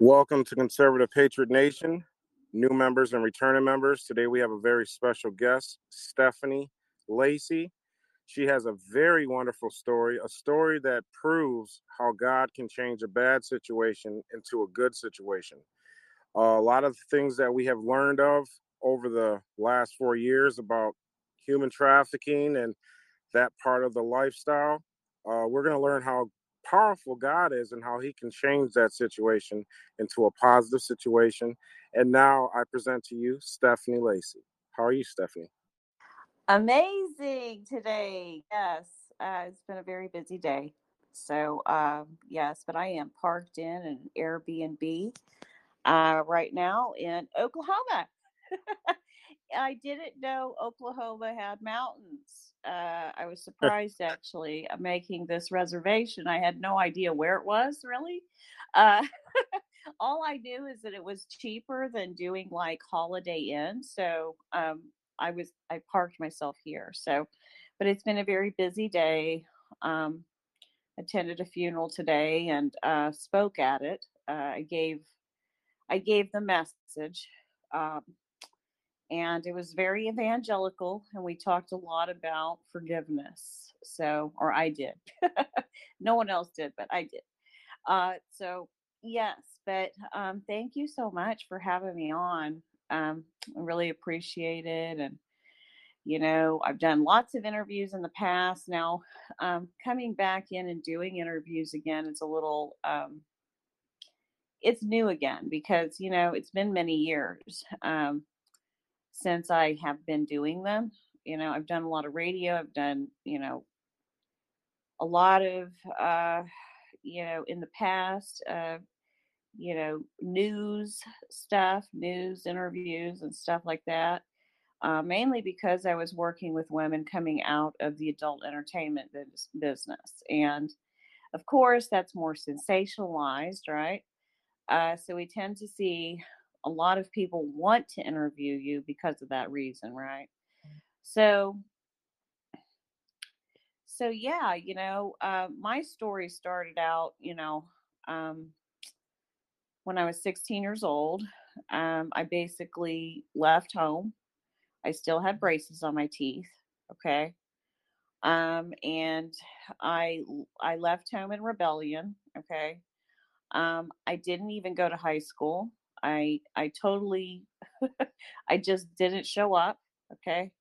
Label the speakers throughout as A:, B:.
A: Welcome to Conservative Patriot Nation, new members and returning members. Today we have a very special guest, Stephanie Lacy. She has a very wonderful story, a story that proves how God can change a bad situation into a good situation. Uh, a lot of things that we have learned of over the last four years about human trafficking and that part of the lifestyle. Uh, we're going to learn how powerful God is and how He can change that situation into a positive situation. And now I present to you Stephanie Lacy. How are you, Stephanie?
B: Amazing today. Yes, uh, it's been a very busy day. So, um, yes, but I am parked in an Airbnb uh, right now in Oklahoma. I didn't know Oklahoma had mountains. Uh, I was surprised actually uh, making this reservation. I had no idea where it was really. Uh, all I knew is that it was cheaper than doing like Holiday Inn. So um, I was I parked myself here. So, but it's been a very busy day. Um, attended a funeral today and uh, spoke at it. Uh, I gave I gave the message, um, and it was very evangelical. And we talked a lot about forgiveness. So, or I did. no one else did, but I did. Uh, so yes, but um, thank you so much for having me on. Um, I really appreciate it. And, you know, I've done lots of interviews in the past. Now, um, coming back in and doing interviews again is a little, um, it's new again because, you know, it's been many years um, since I have been doing them. You know, I've done a lot of radio, I've done, you know, a lot of, uh, you know, in the past, uh, you know, news stuff, news interviews, and stuff like that. Uh, mainly because I was working with women coming out of the adult entertainment business. And of course, that's more sensationalized, right? Uh, so we tend to see a lot of people want to interview you because of that reason, right? So, so yeah, you know, uh, my story started out, you know, um, when I was 16 years old. Um, I basically left home. I still had braces on my teeth. Okay. Um, and I I left home in rebellion. Okay. Um, I didn't even go to high school. I I totally I just didn't show up. Okay.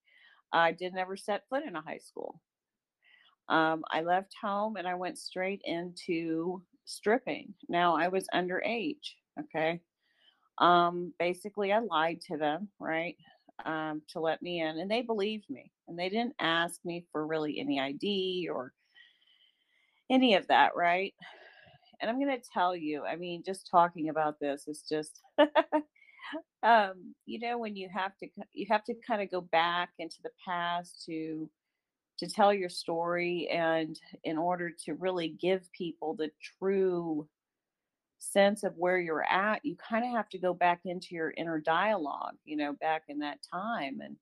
B: I didn't ever set foot in a high school. Um, I left home and I went straight into stripping. Now I was underage. Okay. Um, basically, I lied to them, right, um, to let me in, and they believed me, and they didn't ask me for really any ID or any of that, right? And I'm going to tell you, I mean, just talking about this is just, um, you know, when you have to, you have to kind of go back into the past to to tell your story and in order to really give people the true sense of where you're at you kind of have to go back into your inner dialogue you know back in that time and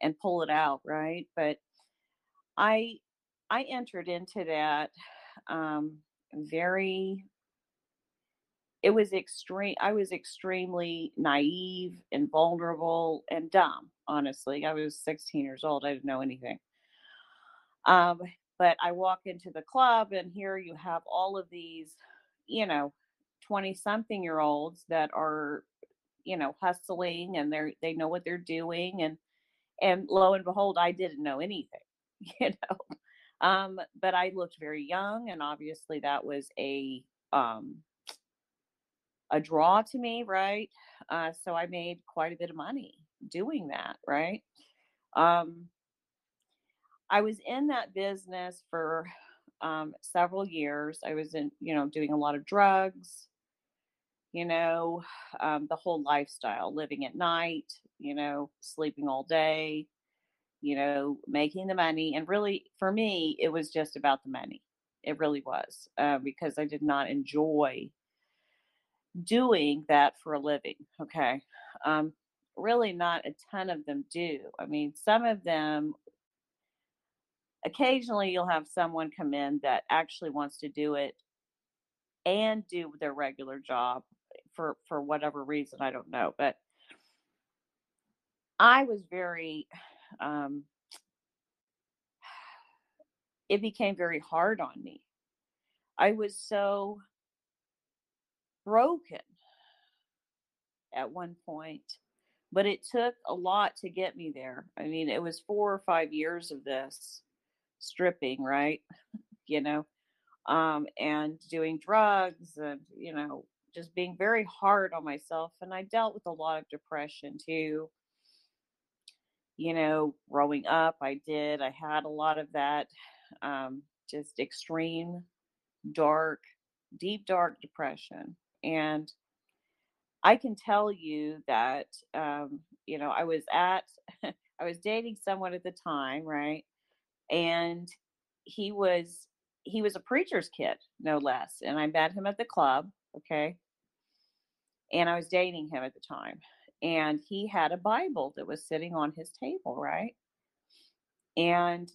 B: and pull it out right? But i i entered into that um very it was extreme i was extremely naive and vulnerable and dumb honestly i was 16 years old i didn't know anything um, but I walk into the club and here you have all of these, you know, 20 something year olds that are, you know, hustling and they're, they know what they're doing. And, and lo and behold, I didn't know anything, you know. Um, but I looked very young and obviously that was a, um, a draw to me, right? Uh, so I made quite a bit of money doing that, right? Um, I was in that business for um, several years. I was in, you know, doing a lot of drugs, you know, um, the whole lifestyle, living at night, you know, sleeping all day, you know, making the money. And really, for me, it was just about the money. It really was uh, because I did not enjoy doing that for a living. Okay. Um, really, not a ton of them do. I mean, some of them occasionally you'll have someone come in that actually wants to do it and do their regular job for for whatever reason I don't know, but I was very um it became very hard on me. I was so broken at one point, but it took a lot to get me there. I mean, it was four or five years of this stripping, right? you know, um, and doing drugs and, you know, just being very hard on myself. And I dealt with a lot of depression too. You know, growing up, I did. I had a lot of that um, just extreme, dark, deep, dark depression. And I can tell you that, um, you know, I was at, I was dating someone at the time, right? And he was, he was a preacher's kid, no less. And I met him at the club, okay? And I was dating him at the time. And he had a Bible that was sitting on his table, right? And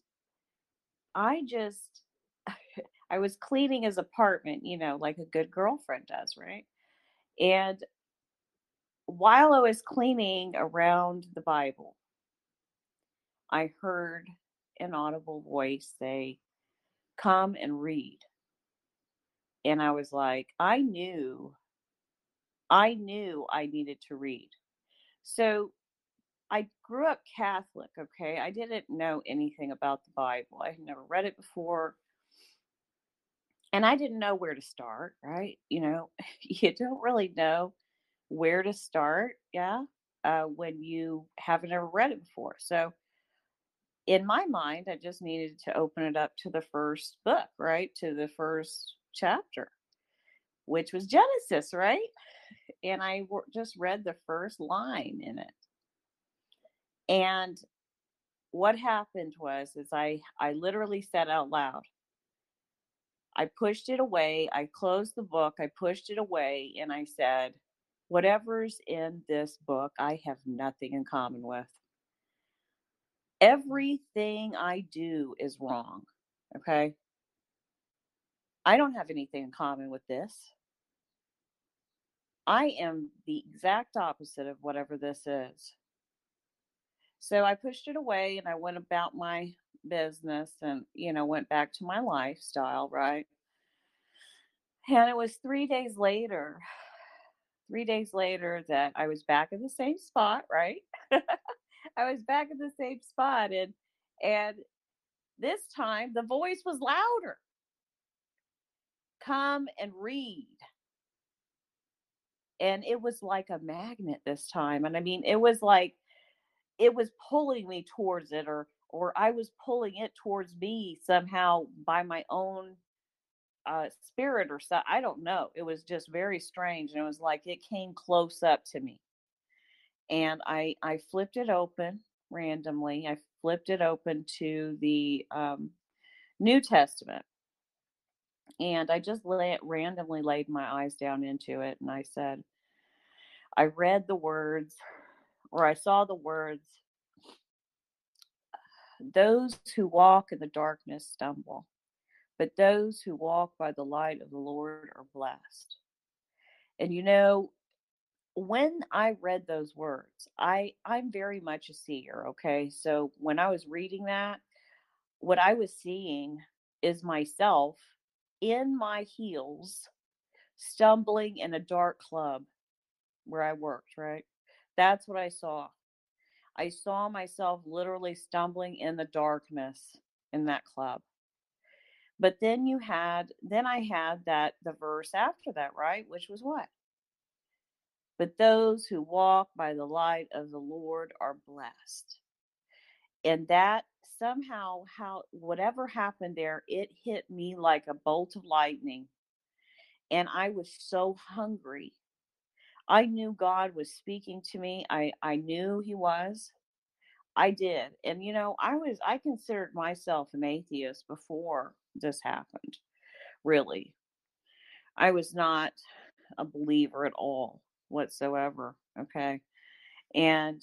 B: I just, I was cleaning his apartment, you know, like a good girlfriend does, right? And while I was cleaning around the Bible, I heard an audible voice say, Come and read. And I was like, I knew, I knew I needed to read. So I grew up Catholic, okay? I didn't know anything about the Bible. I had never read it before. And I didn't know where to start, right? You know, you don't really know where to start, yeah, uh, when you haven't ever read it before. So, in my mind, I just needed to open it up to the first book, right? To the first chapter, which was Genesis, right? And I just read the first line in it and what happened was is I I literally said out loud. I pushed it away. I closed the book. I pushed it away and I said, whatever's in this book, I have nothing in common with. Everything I do is wrong. Okay? I don't have anything in common with this. I am the exact opposite of whatever this is. So I pushed it away and I went about my business and, you know, went back to my lifestyle, right? And it was three days later, three days later, that I was back in the same spot, right? I was back in the same spot and and this time the voice was louder. Come and read. And it was like a magnet this time. And I mean, it was like it was pulling me towards it or or I was pulling it towards me somehow by my own uh, spirit or so. I don't know. It was just very strange, and it was like it came close up to me, and I I flipped it open randomly. I flipped it open to the um, New Testament, and I just lay, it randomly laid my eyes down into it, and I said, I read the words or I saw the words, Those who walk in the darkness stumble, but those who walk by the light of the Lord are blessed. And you know, when I read those words, I I'm very much a seer, okay? So when I was reading that, what I was seeing is myself in my heels stumbling in a dark club where I worked, right? That's what I saw. I saw myself literally stumbling in the darkness in that club. But then you had, then I had that, the verse after that, right? Which was what? But those who walk by the light of the Lord are blessed. And that somehow, how, whatever happened there, it hit me like a bolt of lightning. And I was so hungry I knew God was speaking to me. I I knew he was. I did. And you know, I was I considered myself an atheist before this happened. Really. I was not a believer at all whatsoever, okay? And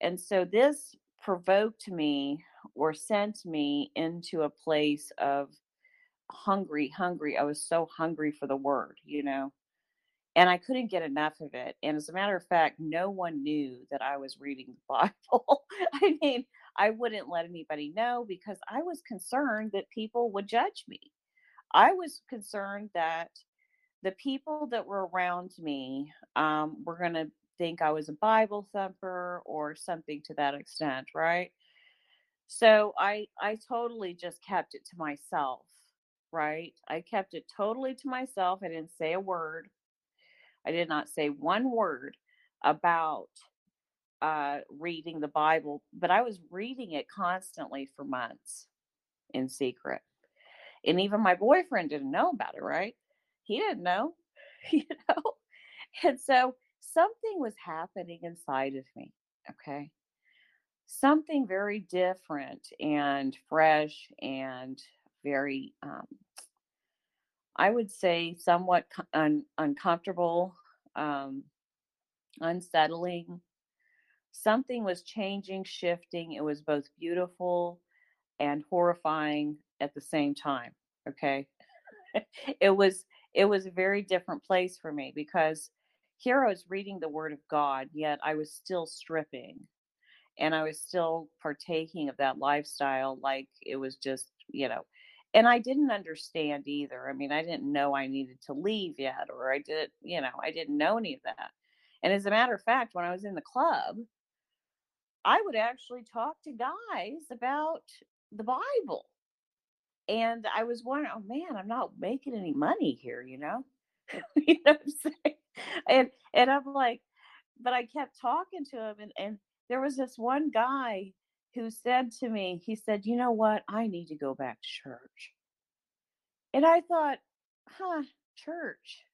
B: and so this provoked me or sent me into a place of hungry hungry i was so hungry for the word you know and I couldn't get enough of it. And as a matter of fact, no one knew that I was reading the Bible. I mean, I wouldn't let anybody know because I was concerned that people would judge me. I was concerned that the people that were around me um, were going to think I was a Bible thumper or something to that extent, right? So I I totally just kept it to myself, right? I kept it totally to myself. I didn't say a word. I did not say one word about uh, reading the Bible, but I was reading it constantly for months in secret. And even my boyfriend didn't know about it, right? He didn't know, you know? And so something was happening inside of me, okay? Something very different and fresh and very, um, I would say, somewhat un- uncomfortable, um, unsettling. Something was changing, shifting. It was both beautiful and horrifying at the same time. Okay. it was it was a very different place for me because here I was reading the word of God, yet I was still stripping and I was still partaking of that lifestyle like it was just, you know, and I didn't understand either. I mean, I didn't know I needed to leave yet, or I did, you know, I didn't know any of that. And as a matter of fact, when I was in the club, I would actually talk to guys about the Bible. And I was wondering, oh man, I'm not making any money here, you know? you know what I'm saying? And and I'm like, but I kept talking to him and, and there was this one guy who said to me, he said, you know what? I need to go back to church. And I thought, huh, church.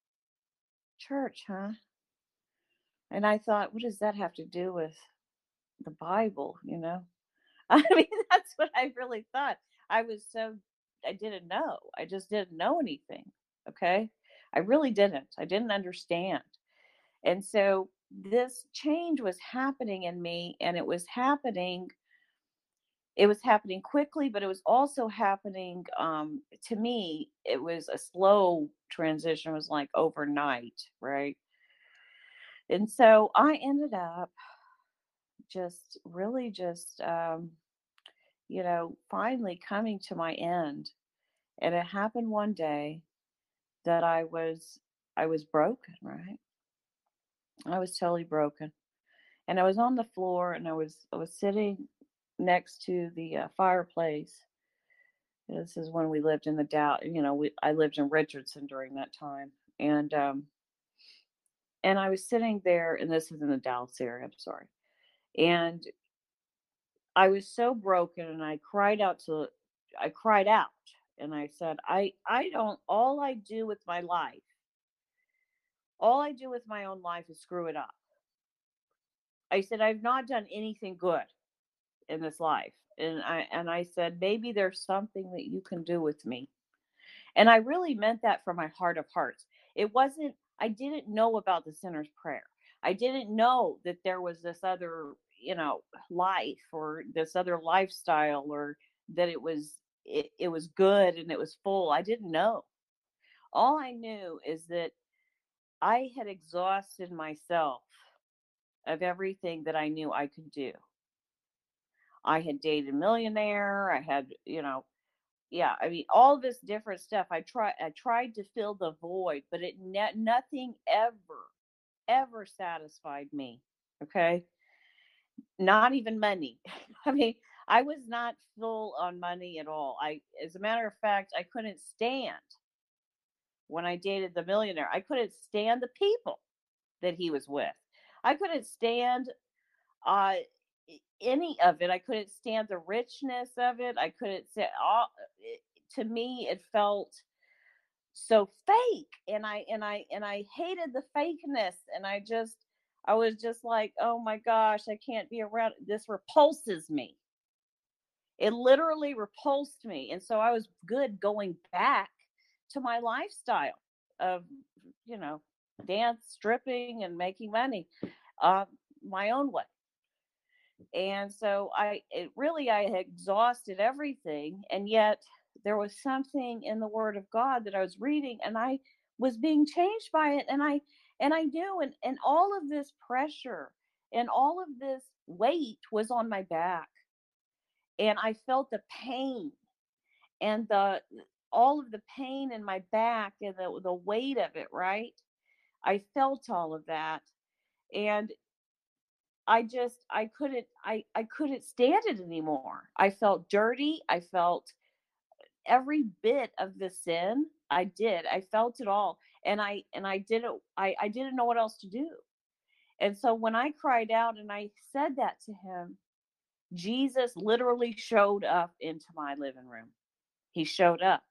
B: Church, huh? And I thought, what does that have to do with the Bible, you know? I mean, that's what I really thought. I was so, I didn't know. I just didn't know anything. Okay. I really didn't. I didn't understand. And so this change was happening in me, and it was happening. It was happening quickly, but it was also happening um, to me. It was a slow transition. It was like overnight, right? And so I ended up just really just um, you know finally coming to my end and it happened one day that i was i was broken right i was totally broken and i was on the floor and i was i was sitting next to the uh, fireplace this is when we lived in the Dow, you know, we, I lived in Richardson during that time. And um and I was sitting there and this is in the Dallas area, I'm sorry and I was so broken and I cried out to I cried out and I said I I don't all I do with my life all I do with my own life is screw it up. I said I've not done anything good in this life and I and I said maybe there's something that you can do with me. And I really meant that from my heart of hearts. It wasn't I didn't know about the sinner's prayer. I didn't know that there was this other you know life or this other lifestyle or that it was it, it was good and it was full i didn't know all i knew is that i had exhausted myself of everything that i knew i could do i had dated a millionaire i had you know yeah i mean all this different stuff i tried i tried to fill the void but it ne- nothing ever ever satisfied me okay not even money. I mean, I was not full on money at all. I, as a matter of fact, I couldn't stand when I dated the millionaire. I couldn't stand the people that he was with. I couldn't stand uh, any of it. I couldn't stand the richness of it. I couldn't say all. It, to me, it felt so fake, and I and I and I hated the fakeness, and I just I was just like, oh my gosh, I can't be around. This repulses me. It literally repulsed me. And so I was good going back to my lifestyle of, you know, dance, stripping, and making money uh, my own way. And so I, it really, I had exhausted everything. And yet there was something in the Word of God that I was reading, and I was being changed by it. And I, And I knew, and, and all of this pressure and all of this weight was on my back. And I felt the pain and the all of the pain in my back and the, the weight of it, right? I felt all of that. And I just I couldn't I I couldn't stand it anymore. I felt dirty. I felt every bit of the sin. I did. I felt it all. And I and I didn't I I didn't know what else to do. And so when I cried out and I said that to him, Jesus literally showed up into my living room. He showed up.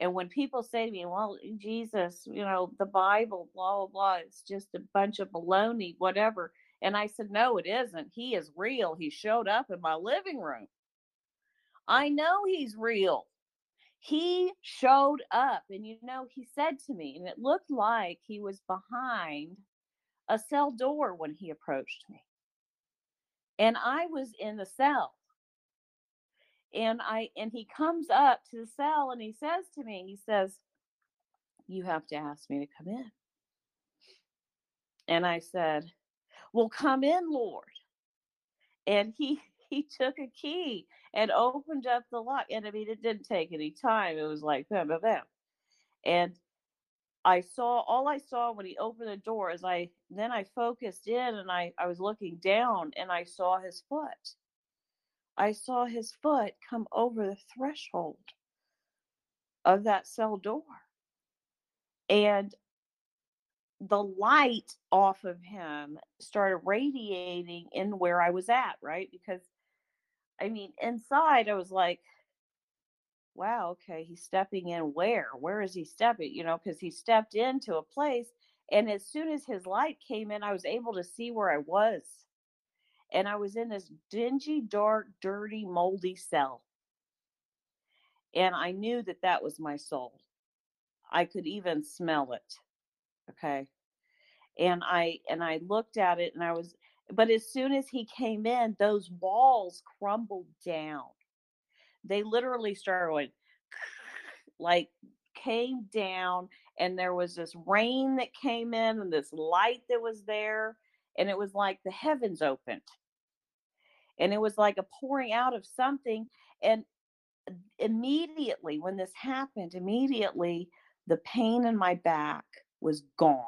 B: And when people say to me, well, Jesus, you know, the Bible, blah, blah, blah, it's just a bunch of baloney, whatever. And I said, no, it isn't. He is real. He showed up in my living room. I know he's real. He showed up. And, you know, he said to me, and it looked like he was behind a cell door when he approached me. And I was in the cell. And I and he comes up to the cell and he says to me, he says, You have to ask me to come in. And I said, Well, come in, Lord. And he he took a key and opened up the lock. And I mean, it didn't take any time. It was like bam, bam, bam. And I saw all I saw when he opened the door is I then I focused in and I, I was looking down and I saw his foot. I saw his foot come over the threshold of that cell door. And the light off of him started radiating in where I was at, right? Because I mean, inside I was like, wow, okay, he's stepping in where? Where is he stepping? You know, because he stepped into a place. And as soon as his light came in, I was able to see where I was. And I was in this dingy, dark, dirty, moldy cell. And I knew that that was my soul. I could even smell it. Okay. And I and I looked at it and I was but as soon as he came in, those walls crumbled down they literally started going, like came down and there was this rain that came in and this light that was there and it was like the heavens opened and it was like a pouring out of something and immediately when this happened immediately the pain in my back was gone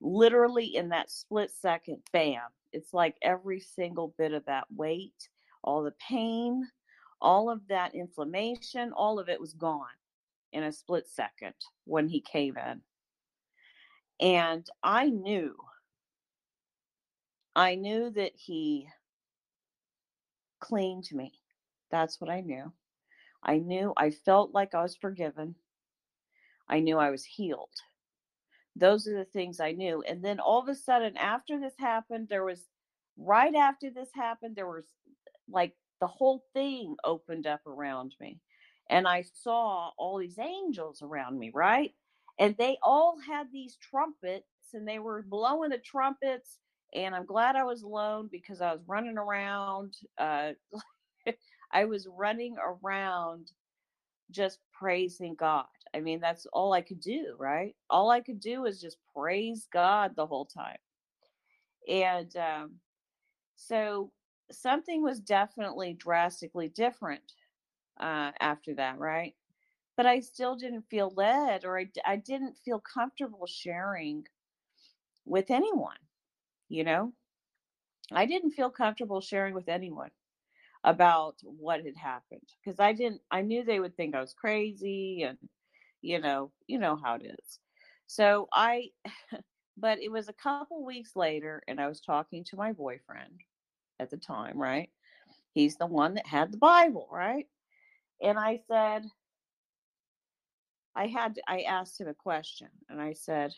B: literally in that split second bam it's like every single bit of that weight all the pain all of that inflammation, all of it was gone in a split second when he came in. And I knew, I knew that he cleaned me. That's what I knew. I knew I felt like I was forgiven. I knew I was healed. Those are the things I knew. And then all of a sudden, after this happened, there was right after this happened, there was like the whole thing opened up around me. And I saw all these angels around me, right? And they all had these trumpets and they were blowing the trumpets. And I'm glad I was alone because I was running around. Uh, I was running around just praising God. I mean, that's all I could do, right? All I could do was just praise God the whole time. And um, so something was definitely drastically different uh, after that, right? But I still didn't feel led or I, I didn't feel comfortable sharing with anyone, you know? I didn't feel comfortable sharing with anyone about what had happened because I didn't, I knew they would think I was crazy and, you know, you know how it is. So I, but it was a couple weeks later and I was talking to my boyfriend at the time, right? He's the one that had the Bible, right? And I said, I had, I asked him a question and I said,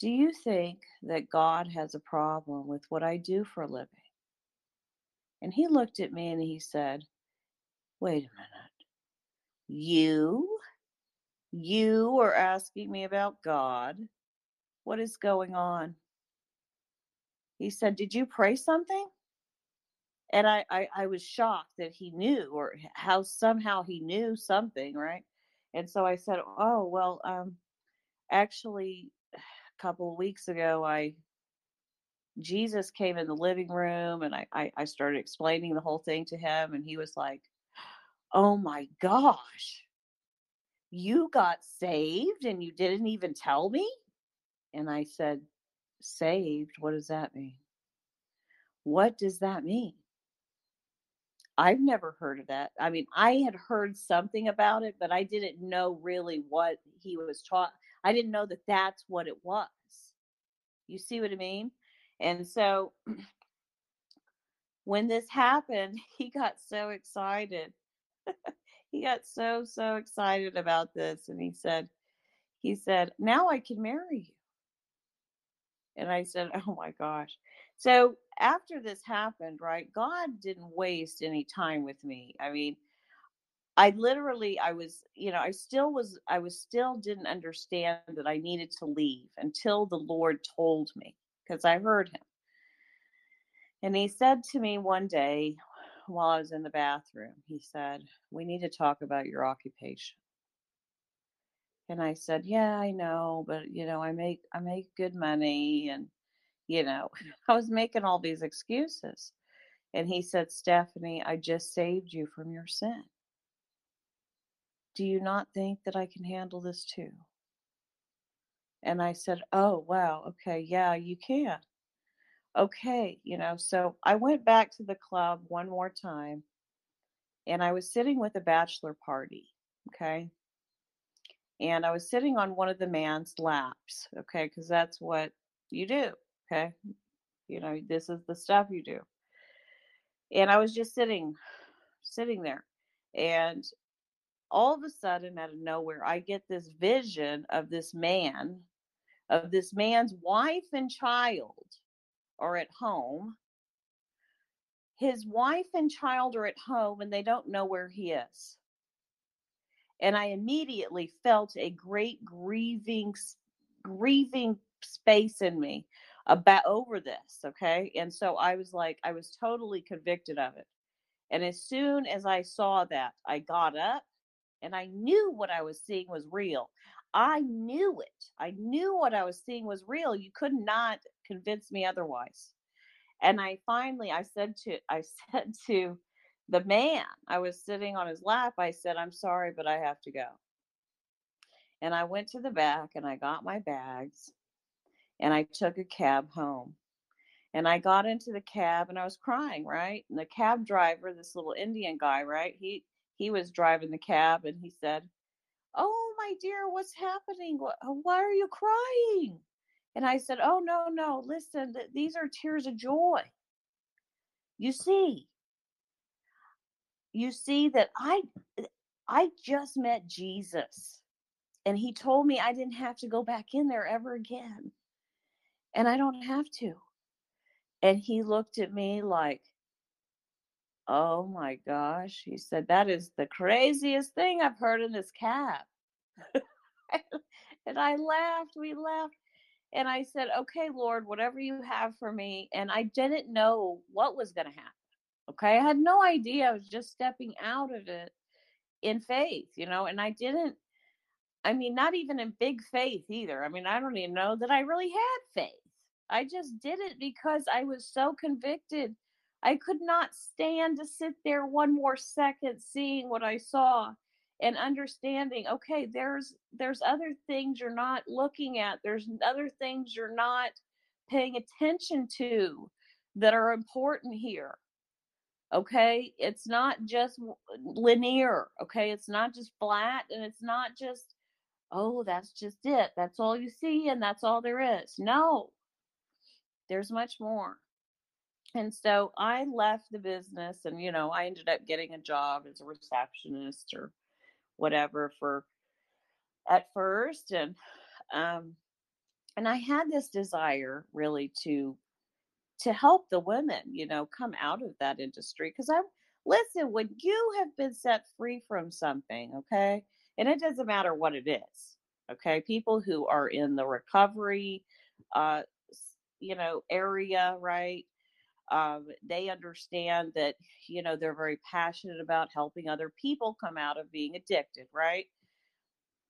B: Do you think that God has a problem with what I do for a living? And he looked at me and he said, Wait a minute. You? You are asking me about God. What is going on? he said, Did you pray something? And I, I, I was shocked that he knew or how somehow he knew something, right? And so I said, Oh, well, um, actually a couple of weeks ago I Jesus came in the living room and I, I, I started explaining the whole thing to him and he was like, Oh my gosh, you got saved and you didn't even tell me? And I said, Saved? What does that mean? What does that mean? I've never heard of that. I mean, I had heard something about it, but I didn't know really what he was taught. I didn't know that that's what it was. You see what I mean? And so when this happened, he got so excited. he got so, so excited about this. And he said, he said, now I can marry you. And I said, oh my gosh. So after this happened, right, God didn't waste any time with me. I mean, I literally, I was, you know, I still was, I was still didn't understand that I needed to leave until the Lord told me because I heard him. And he said to me one day while I was in the bathroom, he said, We need to talk about your occupation. And I said, Yeah, I know, but you know, I make I make good money and you know, I was making all these excuses. And he said, Stephanie, I just saved you from your sin. Do you not think that I can handle this too? And I said, Oh, wow. Okay. Yeah, you can. Okay. You know, so I went back to the club one more time and I was sitting with a bachelor party. Okay. And I was sitting on one of the man's laps. Okay. Because that's what you do. Okay. You know, this is the stuff you do. And I was just sitting, sitting there. And all of a sudden, out of nowhere, I get this vision of this man, of this man's wife and child are at home. His wife and child are at home and they don't know where he is. And I immediately felt a great grieving, grieving space in me about over this. Okay. And so I was like, I was totally convicted of it. And as soon as I saw that, I got up and I knew what I was seeing was real. I knew it. I knew what I was seeing was real. You could not convince me otherwise. And I finally I said to I said to the man, I was sitting on his lap, I said, I'm sorry, but I have to go. And I went to the back and I got my bags and I took a cab home. And I got into the cab and I was crying, right? And the cab driver, this little Indian guy, right? He he was driving the cab and he said, "Oh, my dear, what's happening? Uh, why are you crying?" And I said, "Oh, no, no. Listen, these are tears of joy. You see, you see that I I just met Jesus and he told me I didn't have to go back in there ever again and I don't have to. And he looked at me like, oh my gosh. He said, that is the craziest thing I've heard in this cab. and I laughed. We laughed. And I said, okay, Lord, whatever you have for me. And I didn't know what was going to happen. Okay. I had no idea. I was just stepping out of it in faith, you know, and I didn't, I mean, not even in big faith either. I mean, I don't even know that I really had faith. I just did it because I was so convicted. I could not stand to sit there one more second seeing what I saw and understanding okay there's there's other things you're not looking at. There's other things you're not paying attention to that are important here. Okay? It's not just linear okay? It's not just flat and it's not just oh that's just it. That's all you see and that's all there is. No. There's much more. And so I left the business and, you know, I ended up getting a job as a receptionist or whatever for at first. And, um, and I had this desire really to, to help the women, you know, come out of that industry. Cause I, listen, when you have been set free from something, okay, and it doesn't matter what it is, okay, people who are in the recovery, uh, you know area right um, they understand that you know they're very passionate about helping other people come out of being addicted right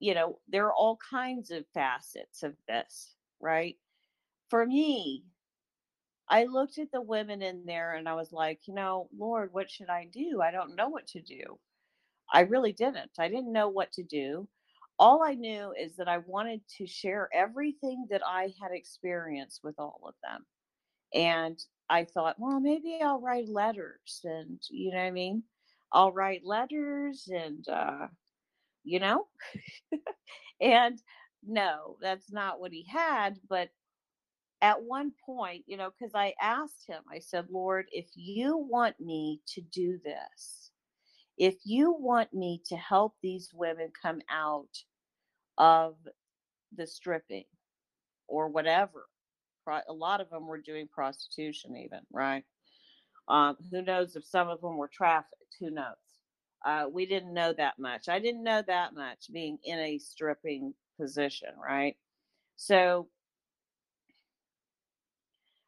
B: you know, there are all kinds of facets of this, right? For me, I looked at the women in there and I was like, you know, Lord, what should I do? I don't know what to do. I really didn't. I didn't know what to do. All I knew is that I wanted to share everything that I had experienced with all of them. And I thought, well, maybe I'll write letters and, you know what I mean? I'll write letters and, uh, you know, and no, that's not what he had. But at one point, you know, because I asked him, I said, Lord, if you want me to do this, if you want me to help these women come out of the stripping or whatever, a lot of them were doing prostitution, even, right? Um, who knows if some of them were trafficked? Who knows? Uh, we didn't know that much. I didn't know that much being in a stripping position, right? So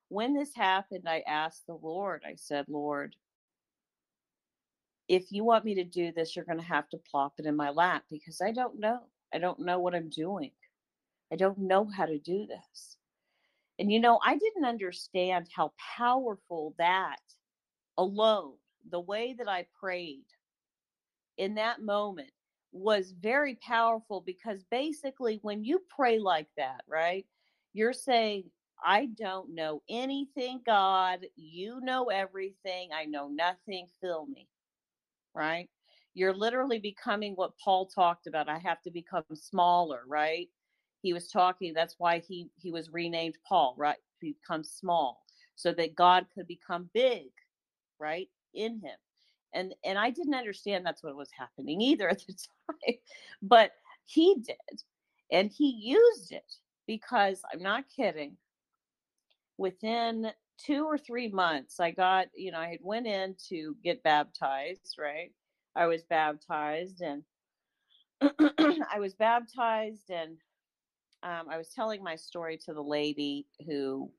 B: when this happened, I asked the Lord, I said, Lord, if you want me to do this, you're going to have to plop it in my lap because I don't know. I don't know what I'm doing. I don't know how to do this. And you know, I didn't understand how powerful that alone, the way that I prayed in that moment was very powerful because basically, when you pray like that, right, you're saying, I don't know anything, God. You know everything. I know nothing. Fill me. Right? You're literally becoming what Paul talked about. I have to become smaller, right? He was talking, that's why he he was renamed Paul, right? Become small so that God could become big, right? In him. And and I didn't understand that's what was happening either at the time. But he did. And he used it because I'm not kidding within two or three months i got you know i had went in to get baptized right i was baptized and i was baptized and um, i was telling my story to the lady who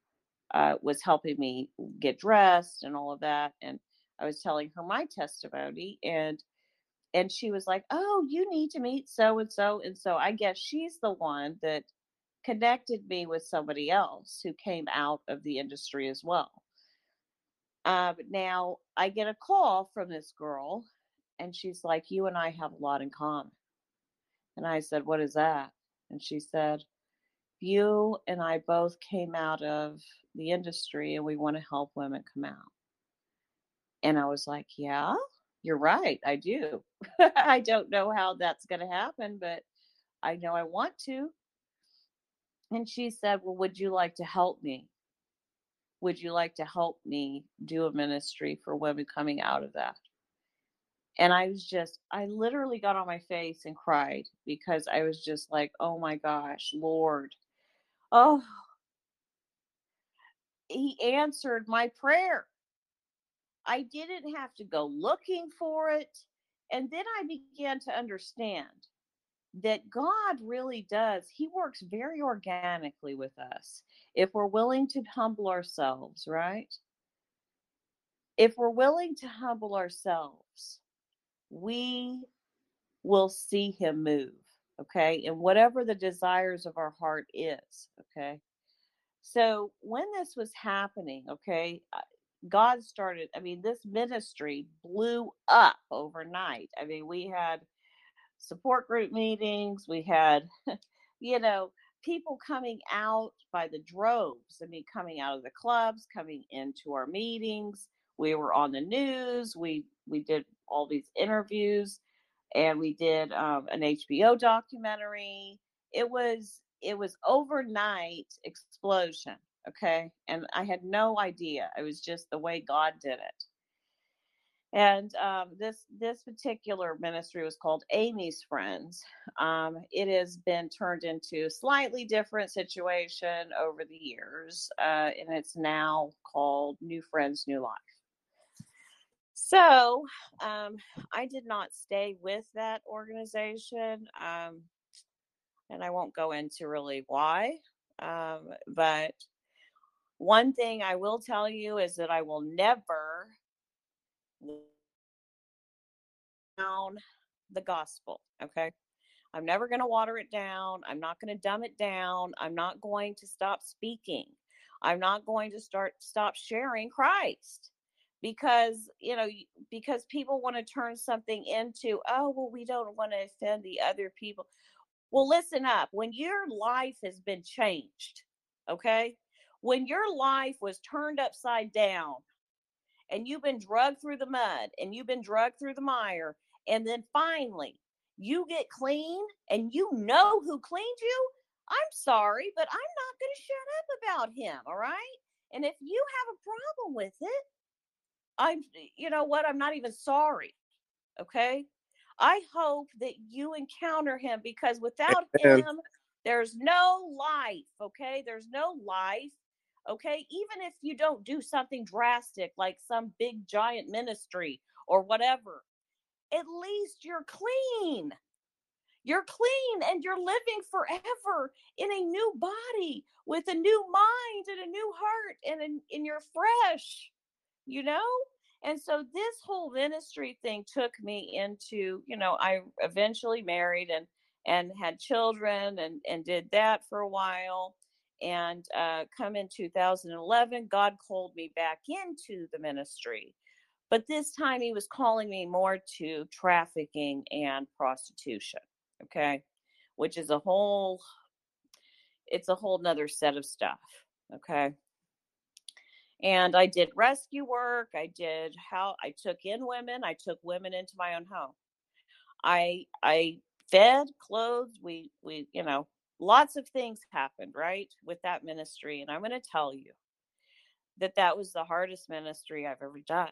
B: uh, was helping me get dressed and all of that and i was telling her my testimony and and she was like oh you need to meet so and so and so i guess she's the one that connected me with somebody else who came out of the industry as well. Um, now I get a call from this girl, and she's like, You and I have a lot in common. And I said, What is that? And she said, You and I both came out of the industry and we want to help women come out. And I was like, Yeah, you're right. I do. I don't know how that's going to happen, but I know I want to. And she said, Well, would you like to help me? Would you like to help me do a ministry for women coming out of that? And I was just, I literally got on my face and cried because I was just like, oh my gosh, Lord. Oh, He answered my prayer. I didn't have to go looking for it. And then I began to understand that God really does, He works very organically with us if we're willing to humble ourselves, right? If we're willing to humble ourselves, we will see Him move, okay? And whatever the desires of our heart is, okay? So when this was happening, okay, uh, God started, I mean, this ministry blew up overnight. I mean, we had support group meetings. We had, you know, people coming out by the droves. I mean, coming out of the clubs, coming into our meetings. We were on the news. We we did all these interviews, and we did um, an HBO documentary. It was it was overnight explosion. Okay, and I had no idea. It was just the way God did it. And um, this this particular ministry was called Amy's Friends. Um, it has been turned into a slightly different situation over the years, uh, and it's now called New Friends, New Life. So um, I did not stay with that organization, um, and I won't go into really why. Um, but one thing I will tell you is that I will never down the gospel. Okay. I'm never going to water it down. I'm not going to dumb it down. I'm not going to stop speaking. I'm not going to start stop sharing Christ because you know because people want to turn something into oh well we don't want to offend the other people. Well listen up when your life has been changed okay? When your life was turned upside down and you've been drugged through the mud and you've been drugged through the mire and then finally you get clean and you know who cleaned you i'm sorry but i'm not going to shut up about him all right? And if you have a problem with it I'm, you know what? I'm not even sorry. Okay. I hope that you encounter him because without him, there's no life. Okay. There's no life. Okay. Even if you don't do something drastic like some big giant ministry or whatever, at least you're clean. You're clean and you're living forever in a new body with a new mind and a new heart and in, in your fresh you know? And so this whole ministry thing took me into, you know, I eventually married and and had children and and did that for a while. And uh, come in 2011, God called me back into the ministry, but this time He was calling me more to trafficking and prostitution. Okay, which is a whole, it's a whole nother set of stuff. Okay, and I did rescue work. I did how I took in women. I took women into my own home. I I fed, clothed. We we you know lots of things happened right with that ministry, and I'm going to tell you that that was the hardest ministry I've ever done.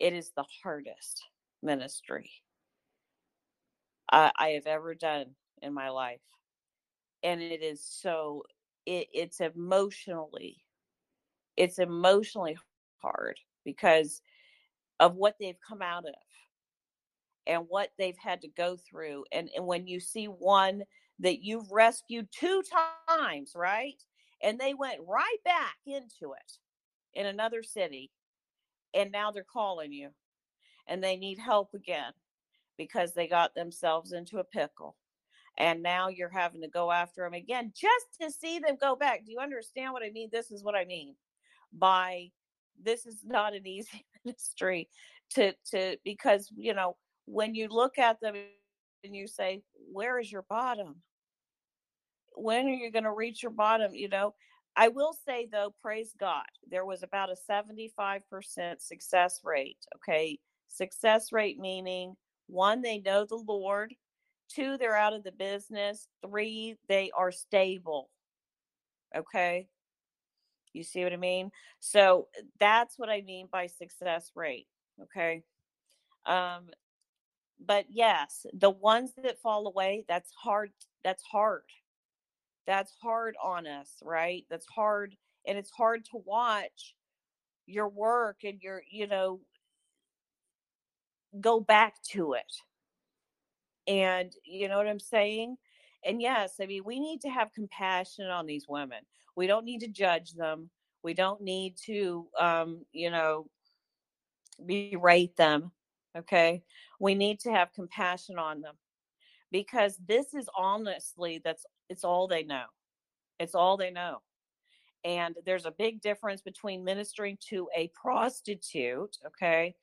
B: It is the hardest ministry I, I have ever done in my life, and it is so it, it's emotionally it's emotionally hard because of what they've come out of and what they've had to go through and and when you see one that you've rescued two times right? And they went right back into it in another city and now they're calling you and they need help again because they got themselves into a pickle and now you're having to go after them again just to see them go back. Do you understand what i mean? This is what i mean by this is not an easy ministry to to because you know when you look at them and you say where is your bottom? When are you going to reach your bottom? You know i will say though praise god there was about a 75% success rate okay? Success rate meaning one they know the lord two they're out of the business three they are stable okay you see what I mean? So that's what I mean by success rate. Okay. Um, but yes, the ones that fall away, that's hard. That's hard. That's hard on us, right? That's hard. And it's hard to watch your work and your, you know, go back to it. And you know what I'm saying? And yes, I mean, we need to have compassion on these women. We don't need to judge them. We don't need to, um, you know, berate them. Okay. We need to have compassion on them because this is honestly, that's, it's all they know. It's all they know. And there's a big difference between ministering to a prostitute, okay,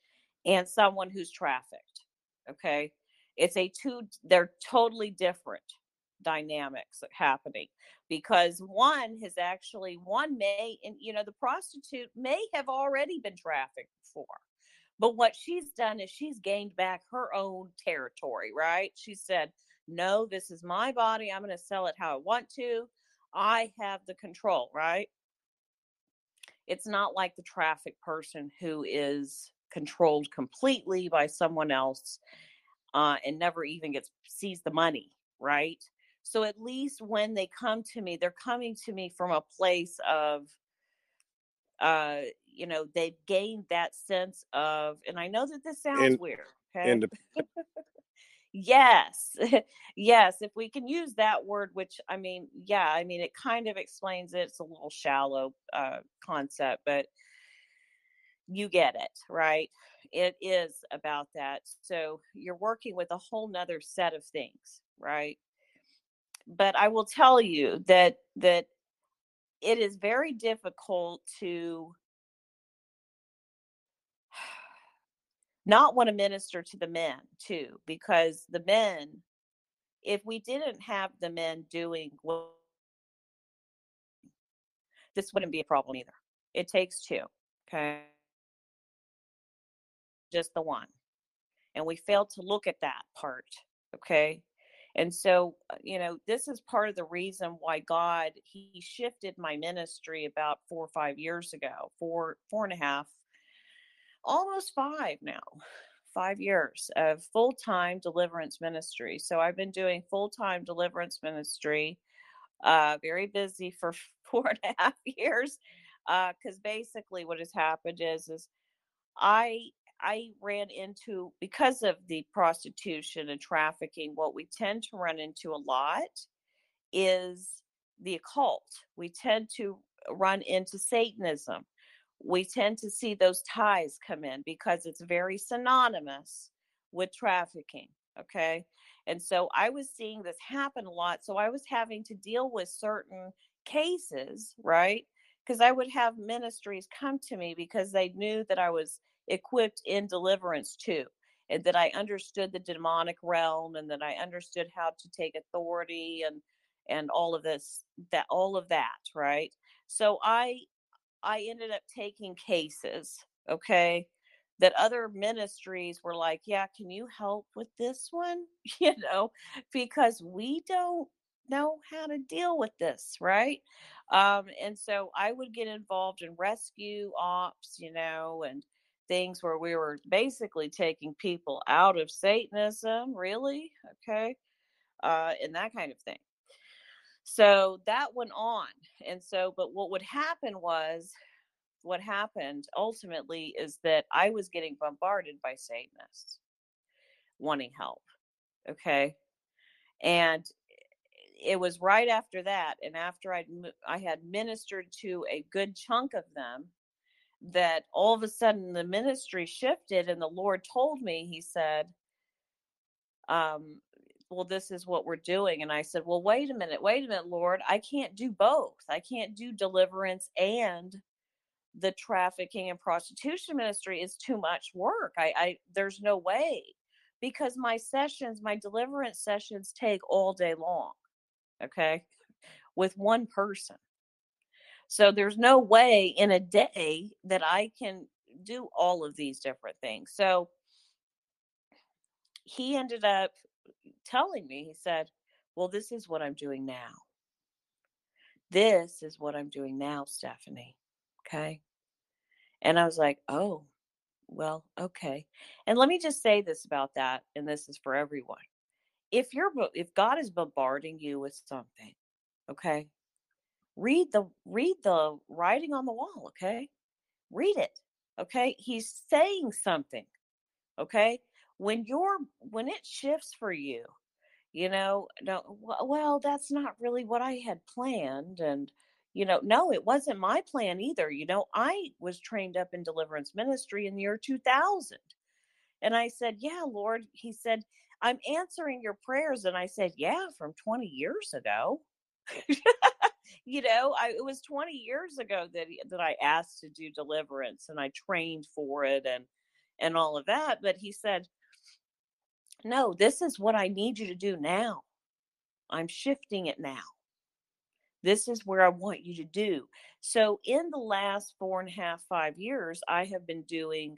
B: and someone who's trafficked. Okay. It's a two, they're totally different dynamics happening because one has actually one may and you know the prostitute may have already been trafficked before but what she's done is she's gained back her own territory right? She said no this is my body i'm going to sell it how i want to i have the control right? It's not like the traffic person who is controlled completely by someone else uh, and never even gets sees the money right so at least when they come to me, they're coming to me from a place of, uh, you know, they've gained that sense of, and I know that this sounds In, weird. Okay. yes. yes. If we can use that word, which I mean, yeah, I mean, it kind of explains it. It's a little shallow uh, concept, but you get it, right? It is about that. So you're working with a whole nother set of things, right? But I will tell you that that it is very difficult to not want to minister to the men too because the men if we didn't have the men doing what this wouldn't be a problem either. It takes two okay? Just the one and we failed to look at that part okay and so uh, you know this is part of the reason why god he shifted my ministry about four or five years ago four four and a half almost five now five years of full-time deliverance ministry. So i've been doing full-time deliverance ministry uh very busy for four and a half years because uh, basically what has happened is is i i ran into because of the prostitution and trafficking what we tend to run into a lot is the occult we tend to run into satanism we tend to see those ties come in because it's very synonymous with trafficking. Okay. And so I was seeing this happen a lot. So I was having to deal with certain cases, right? Because I would have ministries come to me because they knew that I was equipped in deliverance too, and that I understood the demonic realm and that I understood how to take authority and and all of this that all of that right so i I ended up taking cases, okay, that other ministries were like, yeah, can you help with this one? You know, because we don't know how to deal with this, right? Um, and so I would get involved in rescue ops, you know, and things where we were basically taking people out of Satanism, really, okay, uh, and that kind of thing. So that went on. And so, but what would happen was what happened ultimately is that I was getting bombarded by Satanists wanting help. Okay. And it was right after that and after i i had ministered to a good chunk of them that all of a sudden the ministry shifted and the lord told me he said um well, this is what we're doing. And I said, well, wait a minute, wait a minute, Lord. I can't do both. I can't do deliverance and the trafficking and prostitution ministry is too much work. I, I there's no way because my sessions, my deliverance sessions take all day long. Okay. With one person. So there's no way in a day that I can do all of these different things. So he ended up telling me, he said, Well, this is what I'm doing now. This is what I'm doing now, Stephanie. Okay. And I was like, Oh, well, okay. And let me just say this about that, and this is for everyone. If you're if God is bombarding you with something, okay, read the read the writing on the wall, okay? Read it. Okay? He's saying something. Okay? When you're when it shifts for you, you know, no well, that's not really what I had planned and you know, no, it wasn't my plan either. You know, I was trained up in deliverance ministry in the year 2000. And I said, Yeah, Lord. He said, I'm answering your prayers. And I said, Yeah, from 20 years ago. you know, I, it was 20 years ago that that I asked to do deliverance and I trained for it and and all of that. But he said, No, this is what I need you to do now. I'm shifting it now. This is where I want you to do. So, in the last four and a half, five years, I have been doing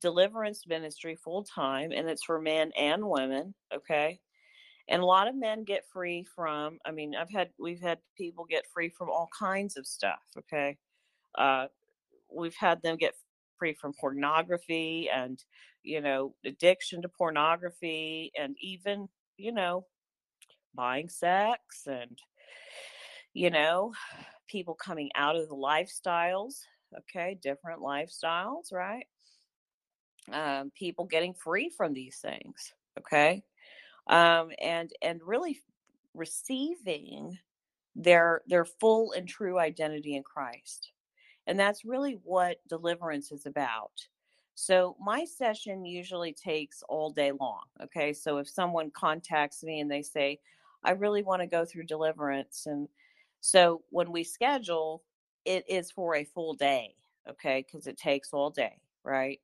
B: deliverance ministry full time, and it's for men and women. Okay. And a lot of men get free from, I mean, I've had, we've had people get free from all kinds of stuff. Okay. Uh, we've had them get free from pornography and, you know, addiction to pornography and even, you know, buying sex and you know, people coming out of the lifestyles, okay, different lifestyles, right? Um, people getting free from these things, okay, um, and and really receiving their their full and true identity in Christ. And that's really what deliverance is about. So my session usually takes all day long. Okay. So if someone contacts me and they say, I really want to go through deliverance. And so when we schedule, it is for a full day. Okay. Because it takes all day. Right.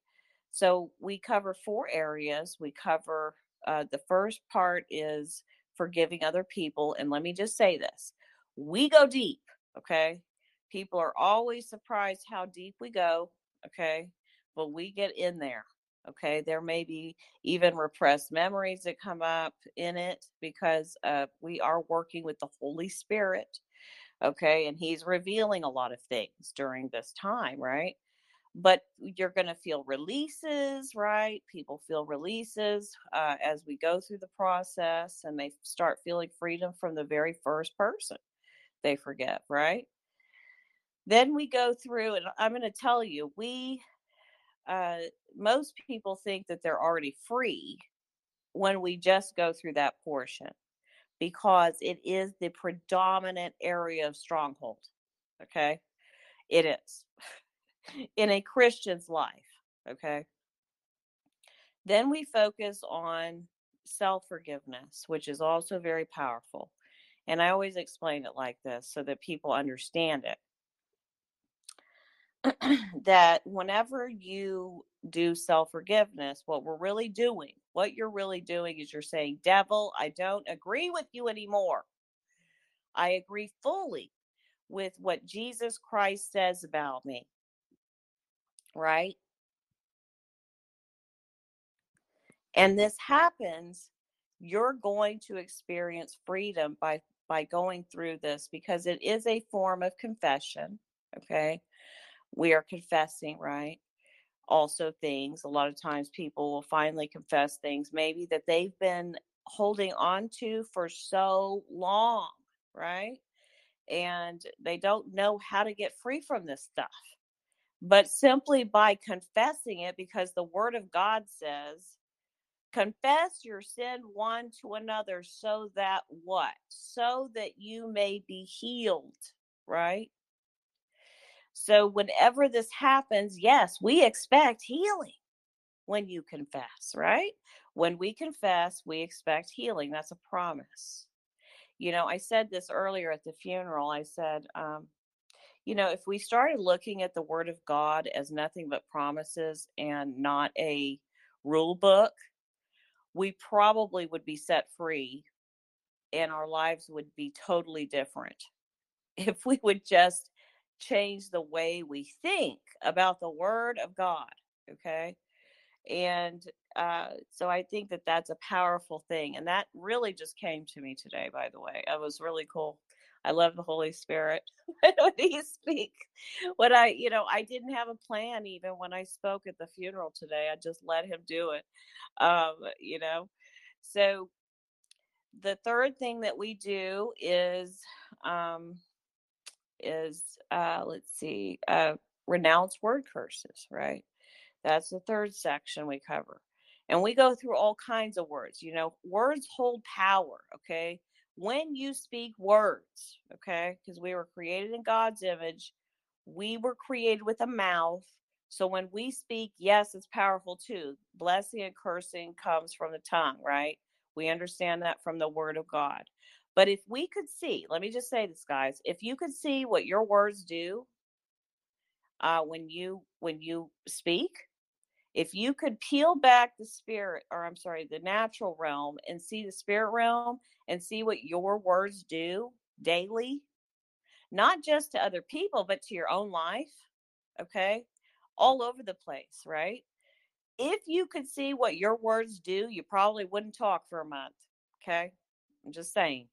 B: So we cover four areas. We cover uh, the first part is forgiving other people. And let me just say this we go deep. Okay. People are always surprised how deep we go. Okay but we get in there. Okay, there may be even repressed memories that come up in it because uh, we are working with the Holy Spirit. Okay, and He's revealing a lot of things during this time, right? But you're going to feel releases, right? People feel releases uh, as we go through the process and they start feeling freedom from the very first person they forgive, right? Then we go through, and I'm going to tell you, we uh, most people think that they're already free when we just go through that portion because it is the predominant area of stronghold. Okay. It is in a Christian's life. Okay. Then we focus on self forgiveness, which is also very powerful. And I always explain it like this so that people understand it. that whenever you do self forgiveness, what we're really doing, what you're really doing is you're saying, Devil, I don't agree with you anymore. I agree fully with what Jesus Christ says about me. Right? And this happens, you're going to experience freedom by by going through this because it is a form of confession, okay? we are confessing, right? Also, things a lot of times people will finally confess things maybe that they've been holding on to for so long, right? And they don't know how to get free from this stuff. But simply by confessing it, because the word of God says, confess your sin one to another so that what? So that you may be healed, right? So, whenever this happens, yes, we expect healing when you confess, right? When we confess, we expect healing. That's a promise. You know, I said this earlier at the funeral. I said, um, you know, if we started looking at the Word of God as nothing but promises and not a rule book, we probably would be set free and our lives would be totally different if we would just change the way we think about the word of God. Okay. And uh, so I think that that's a powerful thing. And that really just came to me today, by the way. It was really cool. I love the Holy Spirit when He speak. When I, you know, I didn't have a plan even when I spoke at the funeral today. I just let Him do it. Um, you know, so the third thing that we do is um, is uh, let's see, uh, renounce word curses, right? That's the third section we cover. And we go through all kinds of words. You know, words hold power, okay? When you speak words, okay? Because we were created in God's image, we were created with a mouth. So when we speak, yes, it's powerful too. Blessing and cursing comes from the tongue, right? We understand that from the word of God. But if we could see, let me just say this, guys, if you could see what your words do uh, when you when you speak, if you could peel back the spirit, or I'm sorry, the natural realm, and see the spirit realm, and see what your words do daily, not just to other people, but to your own life, okay, all over the place, right? If you could see what your words do, you probably wouldn't talk for a month, okay? I'm just saying.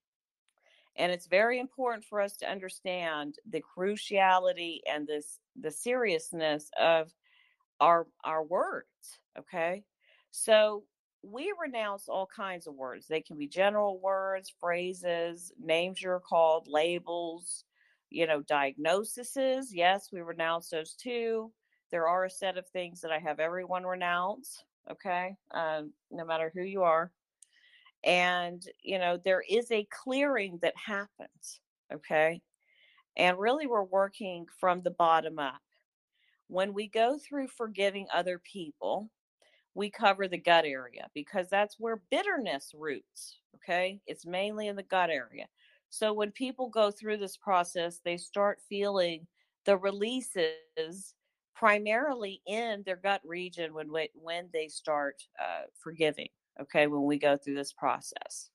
B: And it's very important for us to understand the cruciality and this the seriousness of our our words. Okay. So we renounce all kinds of words. They can be general words, phrases, names you're called, labels, you know, diagnoses. Yes, we renounce those too. There are a set of things that I have everyone renounce. Okay. Um, no matter who you are and you know there is a clearing that happens okay And really, we're working from the bottom up. When we go through forgiving other people, we cover the gut area because that's where bitterness roots. Okay. It's mainly in the gut area. So when people go through this process, they start feeling the releases primarily in their gut region when when they start uh, forgiving. Okay, when we go through this process.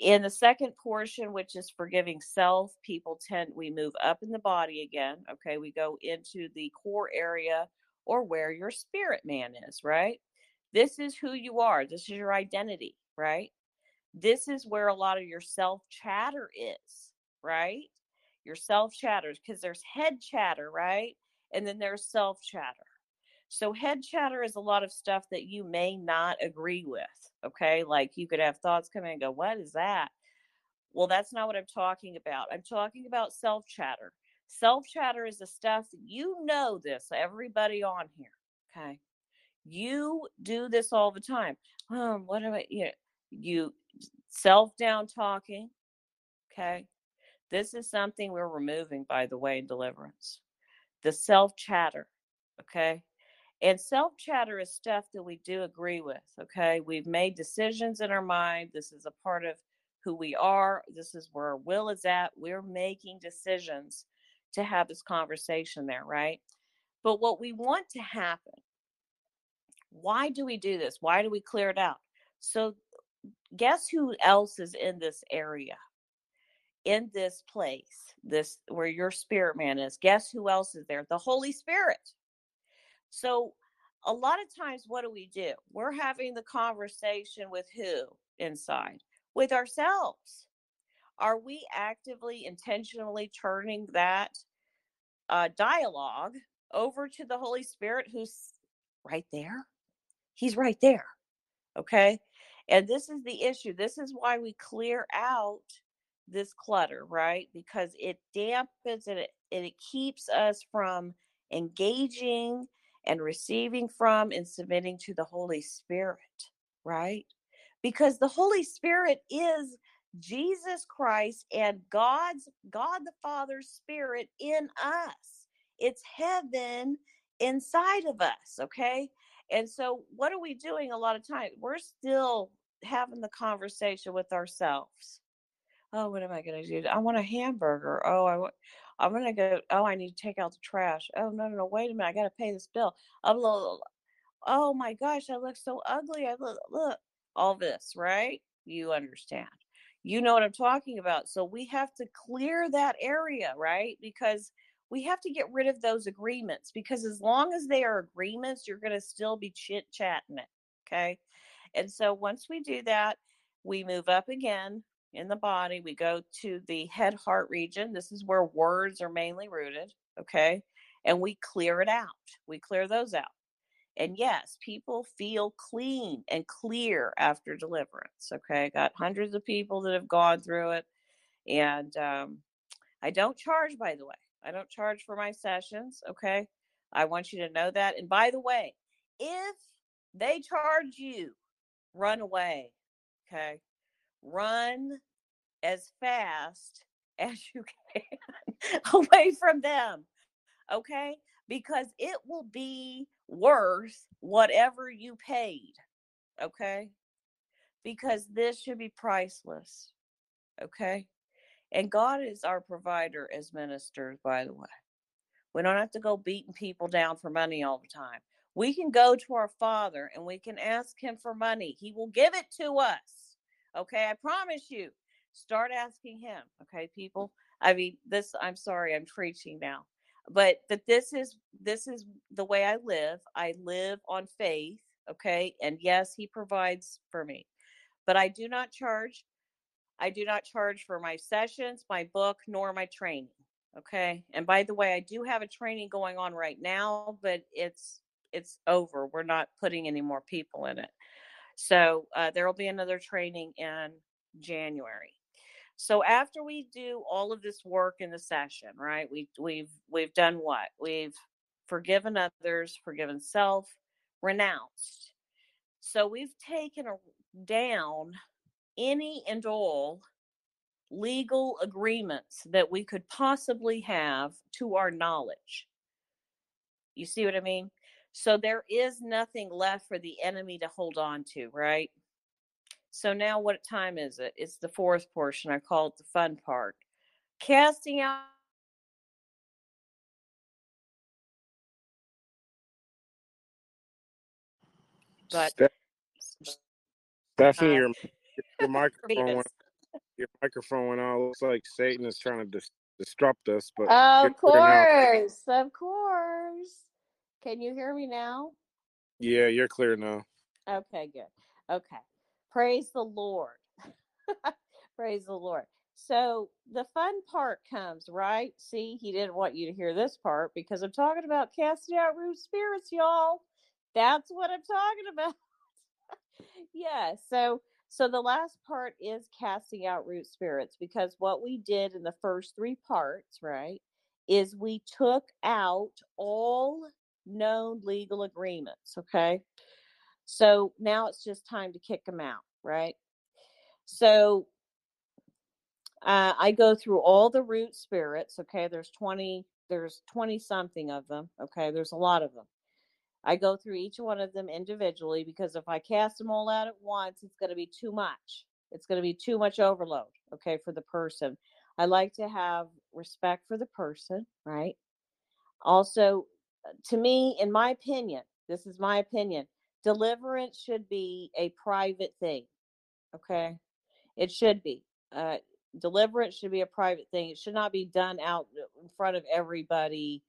B: In the second portion, which is forgiving self, people tend we move up in the body again. Okay, we go into the core area or where your spirit man is. Right. This is who you are. This is your identity. Right. This is where a lot of your self chatter is. Right your self chatters because there's head chatter, right? And then there's self chatter. So, head chatter is a lot of stuff that you may not agree with. Okay. Like you could have thoughts come in and go, What is that? Well, that's not what I'm talking about. I'm talking about self chatter. Self chatter is the stuff you know this, everybody on here. Okay. You do this all the time. Um, what am I? You, know, you self down talking. Okay. This is something we're removing, by the way, in deliverance. The self chatter, okay? And self chatter is stuff that we do agree with, okay? We've made decisions in our mind. This is a part of who we are. This is where our will is at. We're making decisions to have this conversation there, right? But what we want to happen, why do we do this? Why do we clear it out? So, guess who else is in this area? in this place, this where your spirit man is, guess who else is there? The Holy Spirit. So a lot of times what do we do? We're having the conversation with who inside? With ourselves. Are we actively, intentionally turning that uh, dialogue over to the Holy Spirit who's right there? He's right there. Okay. And this is the issue. This is why we clear out this clutter, right? Because it dampens and it, and it keeps us from engaging and receiving from and submitting to the Holy Spirit, right? Because the Holy Spirit is Jesus Christ and God's God the Father's Spirit in us. It's heaven inside of us, okay? And so, what are we doing a lot of times? We're still having the conversation with ourselves oh, what am I going to do? I want a hamburger. Oh, I want. I'm gonna go. Oh, I need to take out the trash. Oh no, no, no! Wait a minute! I gotta pay this bill. I'm little. Oh my gosh! I look so ugly. I look. Look. All this, right? You understand. You know what I'm talking about. So we have to clear that area, right? Because we have to get rid of those agreements. Because as long as they are agreements, you're gonna still be chit chatting it. Okay. And so once we do that, we move up again in the body. We go to the head heart region. This is where words are mainly rooted. Okay. And we clear it out. We clear those out. And yes, people feel clean and clear after deliverance. Okay. I Got hundreds of people that have gone through it. And um, I don't charge, by the way. I don't charge for my sessions. Okay. I want you to know that. And by the way, if they charge you, run away. Okay run as fast as you can away from them. Okay? Because it will be worth whatever you paid. Okay? Because this should be priceless. Okay? And God is our provider as ministers, by the way. We don't have to go beating people down for money all the time. We can go to our Father and we can ask Him for money. He will give it to us. Okay, I promise you. Start asking him. Okay, people. I mean, this I'm sorry, I'm preaching now. But that this is this is the way I live. I live on faith, okay? And yes, he provides for me. But I do not charge I do not charge for my sessions, my book, nor my training. Okay. And by the way, I do have a training going on right now, but it's it's over. We're not putting any more people in it. So uh, there will be another training in January. So after we do all of this work in the session, right? We we've we've done what? We've forgiven others, forgiven self, renounced. So we've taken a, down any and all legal agreements that we could possibly have to our knowledge. You see what I mean? So there is nothing left for the enemy to hold on to, right? So now what time is it? It's the fourth portion. I call it the fun part. Casting out but
A: Stephanie,
B: uh,
A: your your microphone went, your microphone went out. Looks like Satan is trying to dis- disrupt us, but
B: Of
A: you're clear now.
B: course, of course. Can you hear me now?
A: Yeah, you're clear now.
B: Okay, good. Okay. Praise the Lord. Praise the Lord. So the fun part comes, right? See, he didn't want you to hear this part because I'm talking about casting out root spirits, y'all. That's what I'm talking about. yeah, so so the last part is casting out root spirits because what we did in the first three parts, right, is we took out all known legal agreements, okay? So now it's just time to kick them out, right? So uh, I go through all the root spirits. Okay, there's 20, there's 20 something of them. Okay, there's a lot of them. I go through each one of them individually because if I cast them all out at once, it's going to be too much. It's going to be too much overload. Okay, for the person. I like to have respect for the person, right? Also, to me, in my opinion, this is my opinion, deliverance should be a private thing. Okay, it should be. Uh, deliverance should be a private thing. It should not be done out in front of everybody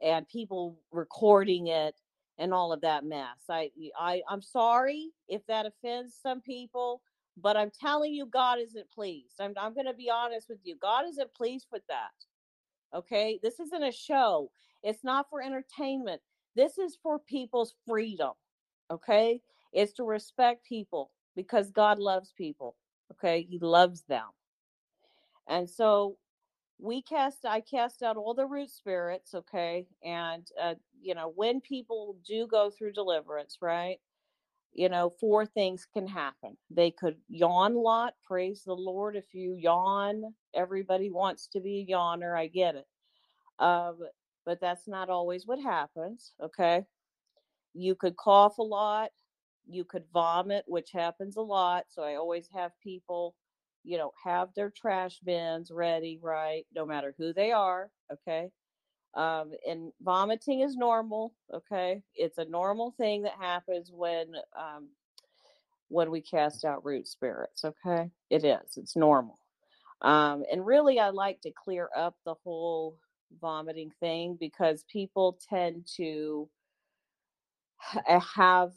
B: and people recording it and all of that mess. I, I, I'm sorry if that offends some people, but I'm telling you, God isn't pleased. I'm, I'm going to be honest with you. God isn't pleased with that. Okay, this isn't a show. It's not for entertainment. This is for people's freedom. Okay, it's to respect people because God loves people. Okay, He loves them. And so we cast, I cast out all the root spirits. Okay. And, uh, you know, when people do go through deliverance, right? You know, four things can happen. They could yawn a lot. Praise the Lord. If you yawn, everybody wants to be a yawner. I get it. Um, but that's not always what happens. Okay. You could cough a lot. You could vomit, which happens a lot. So I always have people you know, have their trash bins ready, right? No matter who they are, okay? Um, and vomiting is normal, okay? It's a normal thing that happens when um, when we cast out root spirits, okay? It is. It's normal. Um, and really, I like to clear up the whole vomiting thing because people tend to have,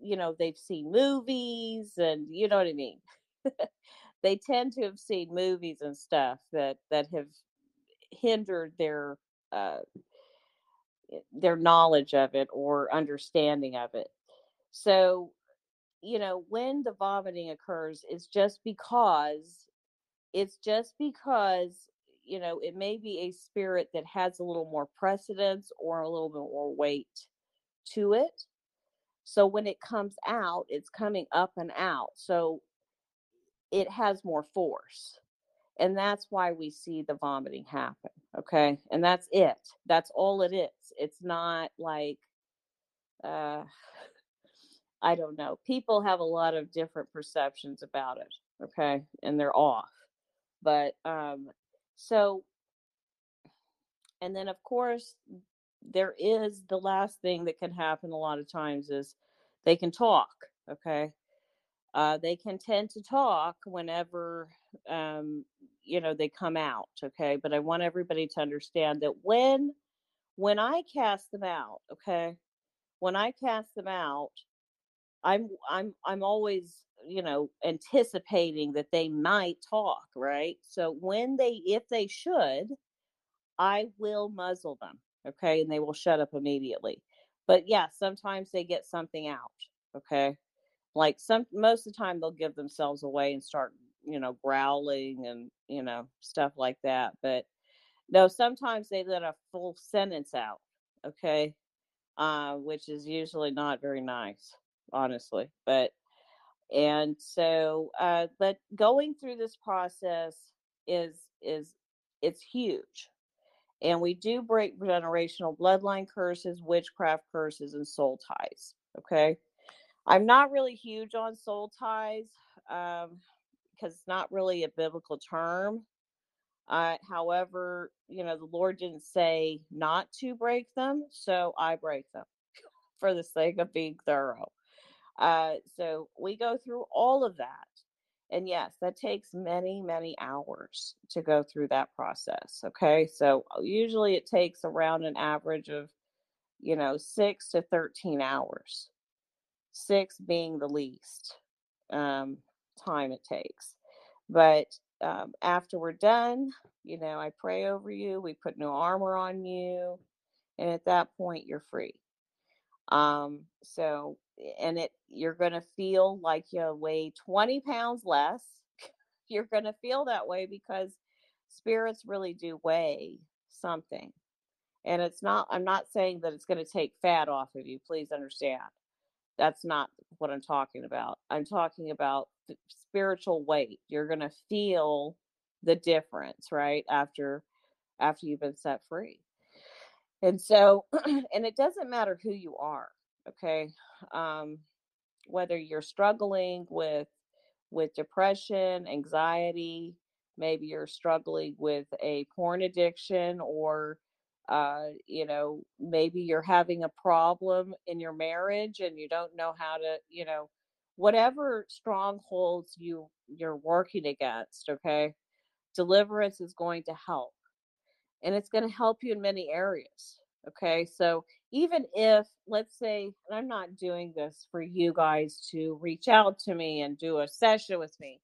B: you know, they've seen movies and you know what I mean. they tend to have seen movies and stuff that that have hindered their uh, their knowledge of it or understanding of it. So, you know, when the vomiting occurs, it's just because it's just because you know it may be a spirit that has a little more precedence or a little bit more weight to it. So when it comes out, it's coming up and out. So it has more force. And that's why we see the vomiting happen. Okay. And that's it. That's all it is. It's not like, uh, I don't know. People have a lot of different perceptions about it. Okay. And they're off. But, um, so, and then of course, there is the last thing that can happen a lot of times is they can talk. Okay uh, they can tend to talk whenever um, you know they come out okay but i want everybody to understand that when when i cast them out okay when i cast them out i'm i'm i'm always you know anticipating that they might talk right? So when they if they should i will muzzle them okay? And they will shut up immediately. But yeah sometimes they get something out okay? Like some most of the time they'll give themselves away and start you know growling and you know stuff like that. But no sometimes they let a full sentence out okay? Uh, which is usually not very nice honestly but and so uh, but going through this process is is it's huge. And we do break generational bloodline curses, witchcraft curses, and soul ties. Okay. I'm not really huge on soul ties um, because it's not really a biblical term. Uh, however, you know, the Lord didn't say not to break them, so I break them for the sake of being thorough. Uh, so we go through all of that. And yes, that takes many, many hours to go through that process. Okay. So uh, usually it takes around an average of, you know, six to 13 hours, six being the least um, time it takes. But um, after we're done, you know, I pray over you, we put new armor on you, and at that point, you're free. Um, so, and it, you're going to feel like you weigh 20 pounds less. you're going to feel that way because spirits really do weigh something. And it's not, I'm not saying that it's going to take fat off of you. Please understand. That's not what I'm talking about. I'm talking about spiritual weight. You're going to feel the difference, right? After after you've been set free. And so and it doesn't matter who you are, okay? Um whether you're struggling with with depression, anxiety, maybe you're struggling with a porn addiction or uh, you know, maybe you're having a problem in your marriage and you don't know how to, you know, whatever strongholds you you're working against, okay? Deliverance is going to help. And it's going to help you in many areas. Okay? So even if let's say and I'm not doing this for you guys to reach out to me and do a session with me.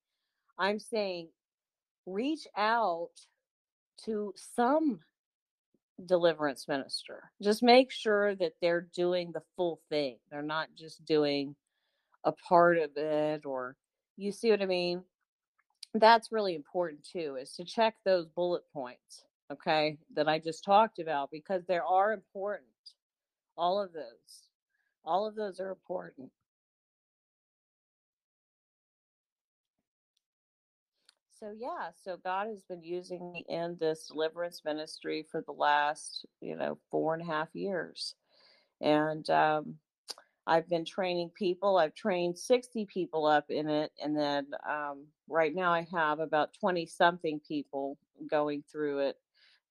B: I'm saying reach out to some deliverance minister. Just make sure that they're doing the full thing. They're not just doing a part of it or you see what I mean? That's really important too, is to check those bullet points, okay, that I just talked about because they are important. All of those. All of those are important. so yeah so god has been using me in this deliverance ministry for the last you know four and a half years and um, i've been training people i've trained 60 people up in it and then um, right now i have about 20 something people going through it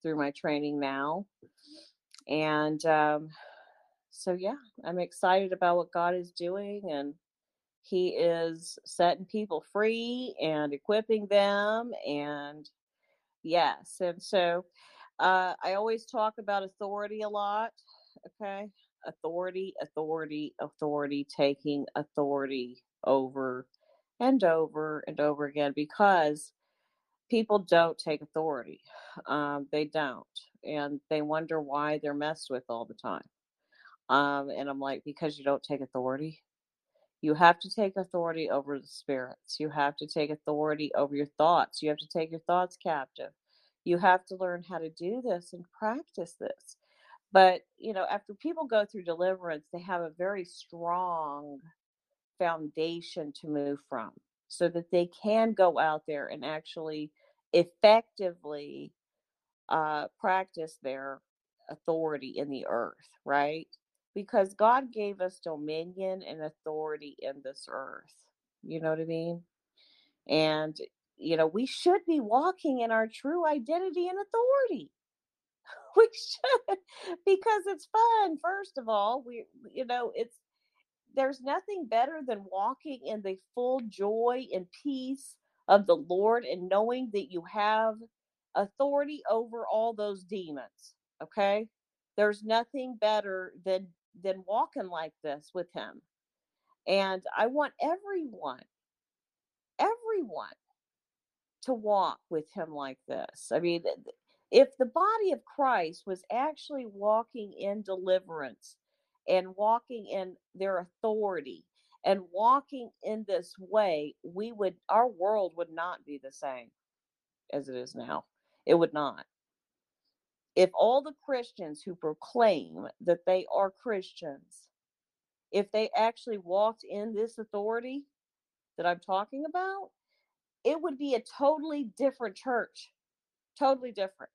B: through my training now and um, so yeah i'm excited about what god is doing and he is setting people free and equipping them. And yes, and so uh, I always talk about authority a lot. Okay. Authority, authority, authority, taking authority over and over and over again because people don't take authority. Um, they don't. And they wonder why they're messed with all the time. Um, and I'm like, because you don't take authority. You have to take authority over the spirits. You have to take authority over your thoughts. You have to take your thoughts captive. You have to learn how to do this and practice this. But, you know, after people go through deliverance, they have a very strong foundation to move from so that they can go out there and actually effectively uh, practice their authority in the earth, right? because God gave us dominion and authority in this earth. You know what I mean? And, you know, we should be walking in our true identity and authority. We should because it's fun. First of all, we, you know, it's, there's nothing better than walking in the full joy and peace of the Lord and knowing that you have authority over all those demons. Okay. There's nothing better than than walking like this with him. And I want everyone, everyone to walk with him like this. I mean, if the body of Christ was actually walking in deliverance and walking in their authority and walking in this way, we would, our world would not be the same as it is now. It would not if all the Christians who proclaim that they are Christians, if they actually walked in this authority that I'm talking about, it would be a totally different church. Totally different.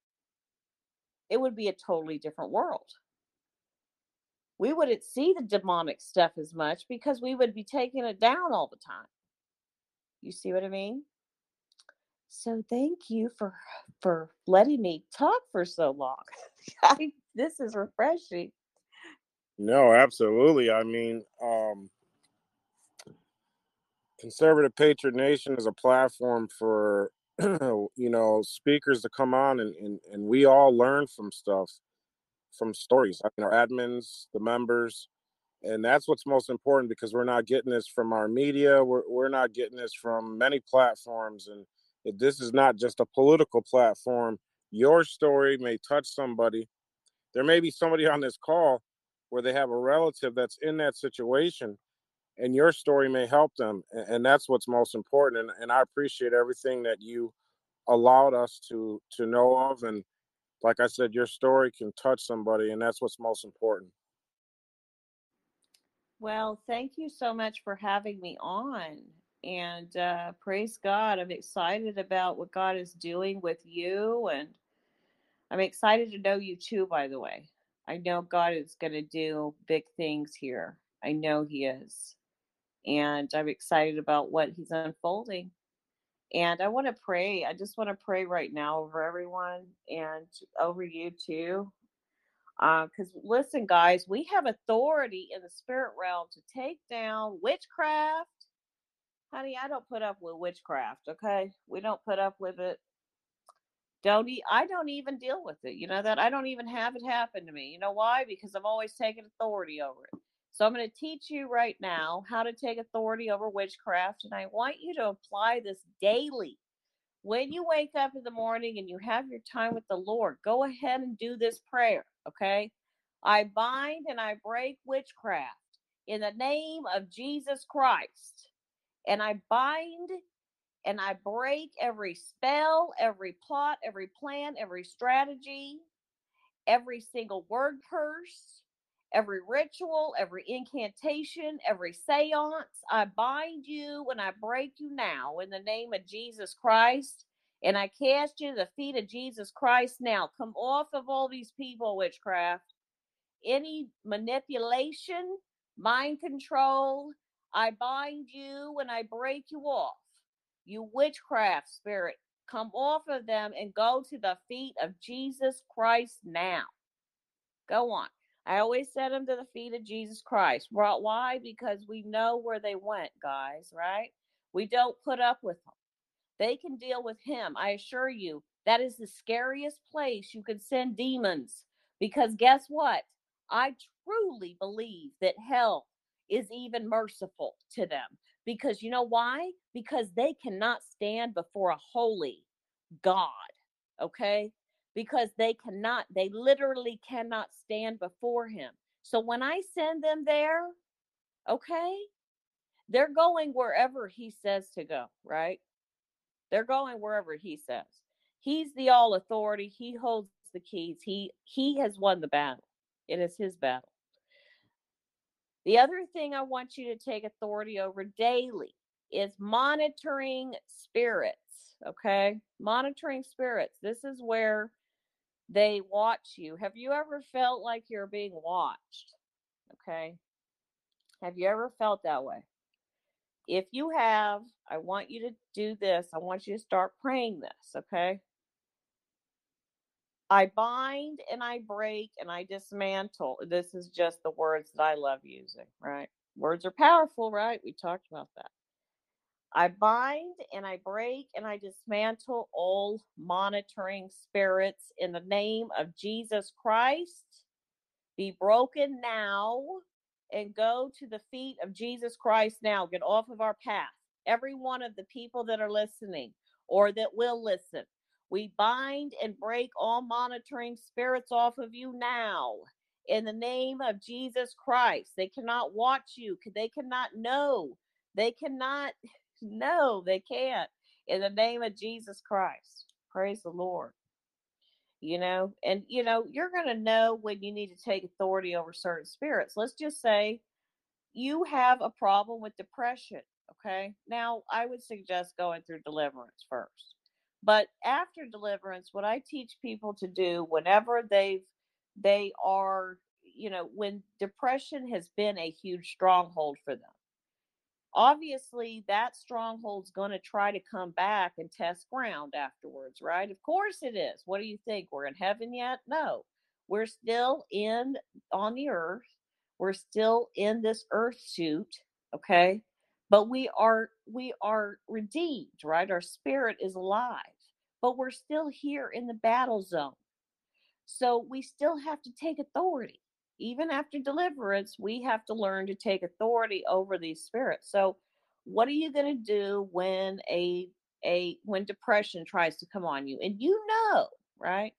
B: It would be a totally different world. We wouldn't see the demonic stuff as much because we would be taking it down all the time. You see what I mean? So thank you for for letting me talk for so long. This is refreshing.
A: No, absolutely. I mean, um, Conservative Patriot Nation is a platform for you know speakers to come on and, and, and we all learn from stuff from stories. I mean, our admins, the members, and that's what's most important because we're not getting this from our media. We're we're not getting this from many platforms, and this is not just a political platform. Your story may touch somebody. There may be somebody on this call where they have a relative that's in that situation and your story may help them and that's what's most important and, and i appreciate everything that you allowed us to to know of and like i said your story can touch somebody and that's what's most important.
B: Well thank you so much for having me on and uh, praise god i'm excited about what god is doing with you and i'm excited to know you too by the way. I know god is going to do big things here. I know he is and I'm excited about what he's unfolding. And I want to pray. I just want to pray right now over everyone and over you too. Because uh, listen, guys, we have authority in the spirit realm to take down witchcraft. Honey, I don't put up with witchcraft, okay? We don't put up with it. Don't e- I don't even deal with it. You know that I don't even have it happen to me. You know why? Because I've always taken authority over it. So I'm going to teach you right now how to take authority over witchcraft. And I want you to apply this daily. When you wake up in the morning and you have your time with the Lord, go ahead and do this prayer. Okay. I bind and I break witchcraft in the name of Jesus Christ. And I bind and I break every spell, every plot, every plan, every strategy, every single word curse, every ritual, every incantation, every seance. I bind you and I break you now in the name of Jesus Christ. And I cast you to the feet of Jesus Christ now. Come off of all these people, witchcraft. Any manipulation, mind control, I bind you and I break you off. You witchcraft spirit, come off of them and go to the feet of Jesus Christ now. Go on. I always set them to the feet of Jesus Christ. Why? Because we know where they went, guys, right? We don't put up with them. They can deal with him. I assure you, that is the scariest place you could send demons. Because guess what? I truly believe that hell is even merciful to them. Because you know why? Because they cannot stand before a holy God. Okay? Because they cannot, they literally cannot stand before him. So when I send them there, okay, they're going wherever he says to go, right? They're going wherever he says. He's the all authority. He holds the keys. He he has won the battle. It is his battle. The other thing I want you to take authority over daily is monitoring spirits, okay? Monitoring spirits. This is where they watch you. Have you ever felt like you're being watched? Okay. Have you ever felt that way? If you have, I want you to do this. I want you to start praying this, okay? I bind and I break and I dismantle. This is just the words that I love using, right? Words are powerful, right? We talked about that. I bind and I break and I dismantle all monitoring spirits in the name of Jesus Christ. Be broken now and go to the feet of Jesus Christ now. Get off of our path. Every one of the people that are listening or that will listen, we bind and break all monitoring spirits off of you now in the name of Jesus Christ. They cannot watch you, they cannot know, they cannot no, they can't. In the name of Jesus Christ. Praise the Lord. You know, and you know, you're going to know when you need to take authority over certain spirits. Let's just say you have a problem with depression. Okay. Now, I would suggest going through deliverance first. But after deliverance, what I teach people to do whenever they've they are, you know, when depression has been a huge stronghold for them. Obviously, that stronghold's going to try to come back and test ground afterwards, right? Of course it is. What do you think? We're in heaven yet? No. We're still in on the earth. We're still in this earth suit, okay? But we are we are redeemed, right? Our spirit is alive. But we're still here in the battle zone. So we still have to take authority. Even after deliverance, we have to learn to take authority over these spirits. So what are you going to do when a a when depression tries to come on you and you know, right?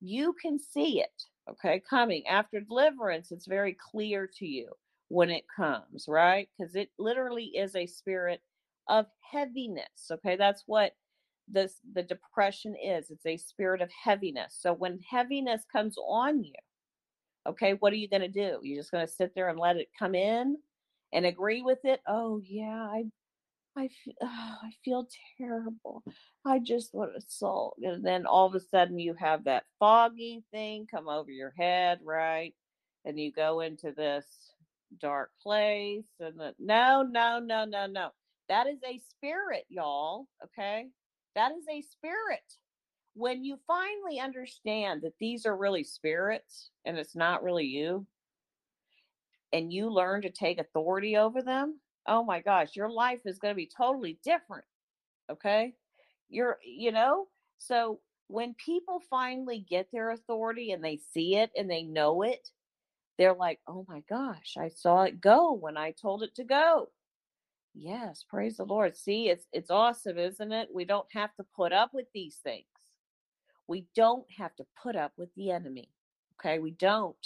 B: You can see it, okay, coming after deliverance. It's very clear to you when it comes, right? Because it literally is a spirit of heaviness. Okay, that's what this the depression is. It's a spirit of heaviness. So when heaviness comes on you, okay, what are you going to do? You're just going to sit there and let it come in and agree with it? Oh yeah, I I oh, I feel terrible. I just want to sulk. And then all of a sudden you have that foggy thing come over your head, right? And you go into this dark place. And the, no, no, no, no, no. That is a spirit, y'all. Okay. That is a spirit. When you finally understand that these are really spirits and it's not really you, and you learn to take authority over them, oh my gosh, your life is going to be totally different. Okay. You're, you know, so when people finally get their authority and they see it and they know it, they're like, oh my gosh, I saw it go when I told it to go. Yes, praise the Lord. See, it's it's awesome, isn't it? We don't have to put up with these things. We don't have to put up with the enemy. Okay? We don't.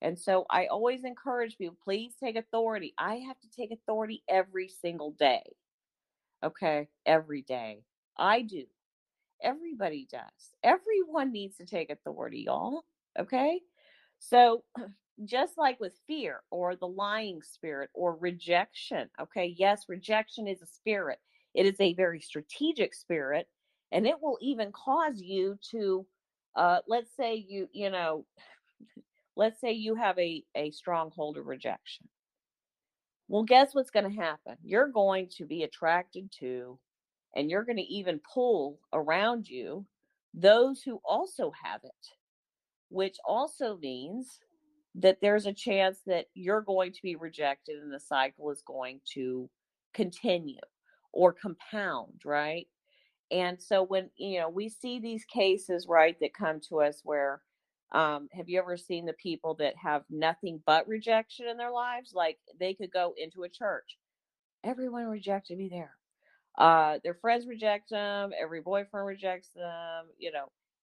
B: And so I always encourage people, please take authority. I have to take authority every single day. Okay? Every day. I do. Everybody does. Everyone needs to take authority, y'all. Okay? So just like with fear or the lying spirit or rejection, okay? Yes, rejection is a spirit. It is a very strategic spirit and it will even cause you to uh let's say you, you know, let's say you have a a stronghold of rejection. Well guess what's going to happen? You're going to be attracted to and you're going to even pull around you those who also have it which also means that there's a chance that you're going to be rejected and the cycle is going to continue or compound right and so when you know we see these cases right that come to us where um, have you ever seen the people that have nothing but rejection in their lives? Like they could go into a church, everyone rejected me there. Uh, their friends reject them, every boyfriend rejects them, you know,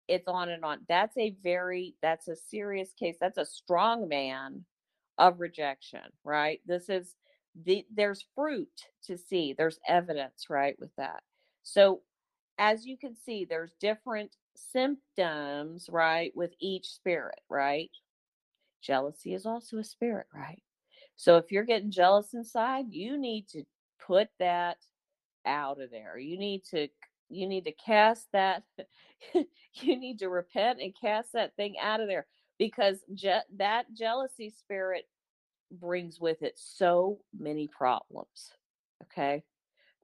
B: it's on and on. That's a very, that's a serious case. That's a strong man of rejection, right? This is the, there's fruit to see, there's evidence, right, with that. So as you can see, there's different symptoms, right, with each spirit, right? Jealousy is also a spirit, right? So if you're getting jealous inside, you need to put that out of there. You need to you need to cast that you need to repent and cast that thing out of there because je- that jealousy spirit brings with it so many problems. Okay?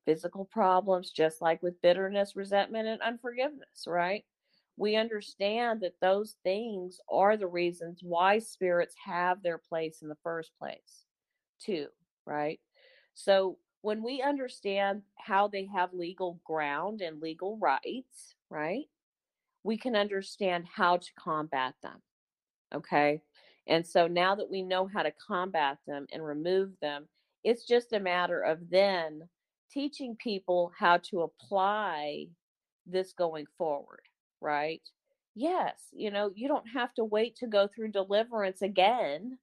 B: Physical problems just like with bitterness, resentment and unforgiveness, right? we understand that those things are the reasons why spirits have their place in the first place, too, right? So when we understand how they have legal ground and legal rights, right, we can understand how to combat them. Okay. And so now that we know how to combat them and remove them, it's just a matter of then teaching people how to apply this going forward right? Yes, you know, you don't have to wait to go through deliverance again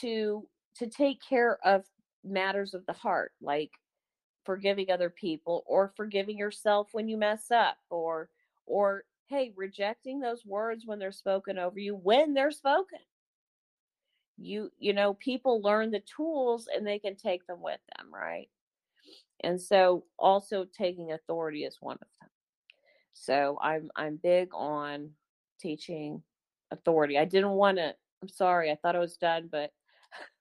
B: to to take care of matters of the heart like forgiving other people or forgiving yourself when you mess up or or hey rejecting those words when they're spoken over you when they're spoken you you know people learn the tools and they can take them with them right and so also taking authority is one of them. So I'm I'm big on teaching authority. I didn't want to. I'm sorry. I thought I was done, but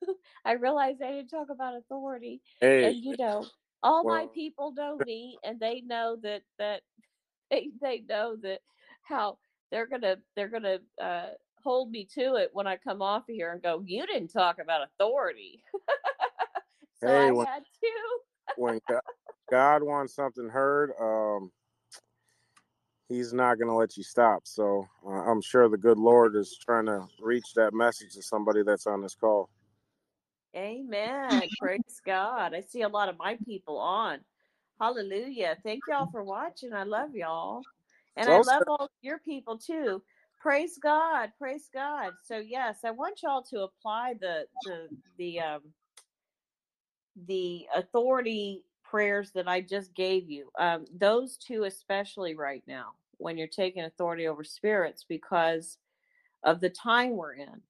B: I realized I didn't talk about authority.
A: Hey,
B: And you know, all my people know me, and they know that that they they know that how they're gonna they're gonna uh, hold me to it when I come off of here and go. You didn't talk about authority, so
A: hey,
B: I
A: when
B: had to.
A: When Go- God wants something heard, um, He's not going to let you stop. So uh, I'm sure the good Lord is trying to reach that message to somebody that's on this call.
B: Amen. Praise God. I see a lot of my people on. Hallelujah. Thank y'all for watching. I love y'all. And I love all your people too. Praise God. Praise God. So yes, I want y'all to apply the the the um the authority prayers that I just gave you. Um those two especially right now when you're taking authority over spirits because of the time we're in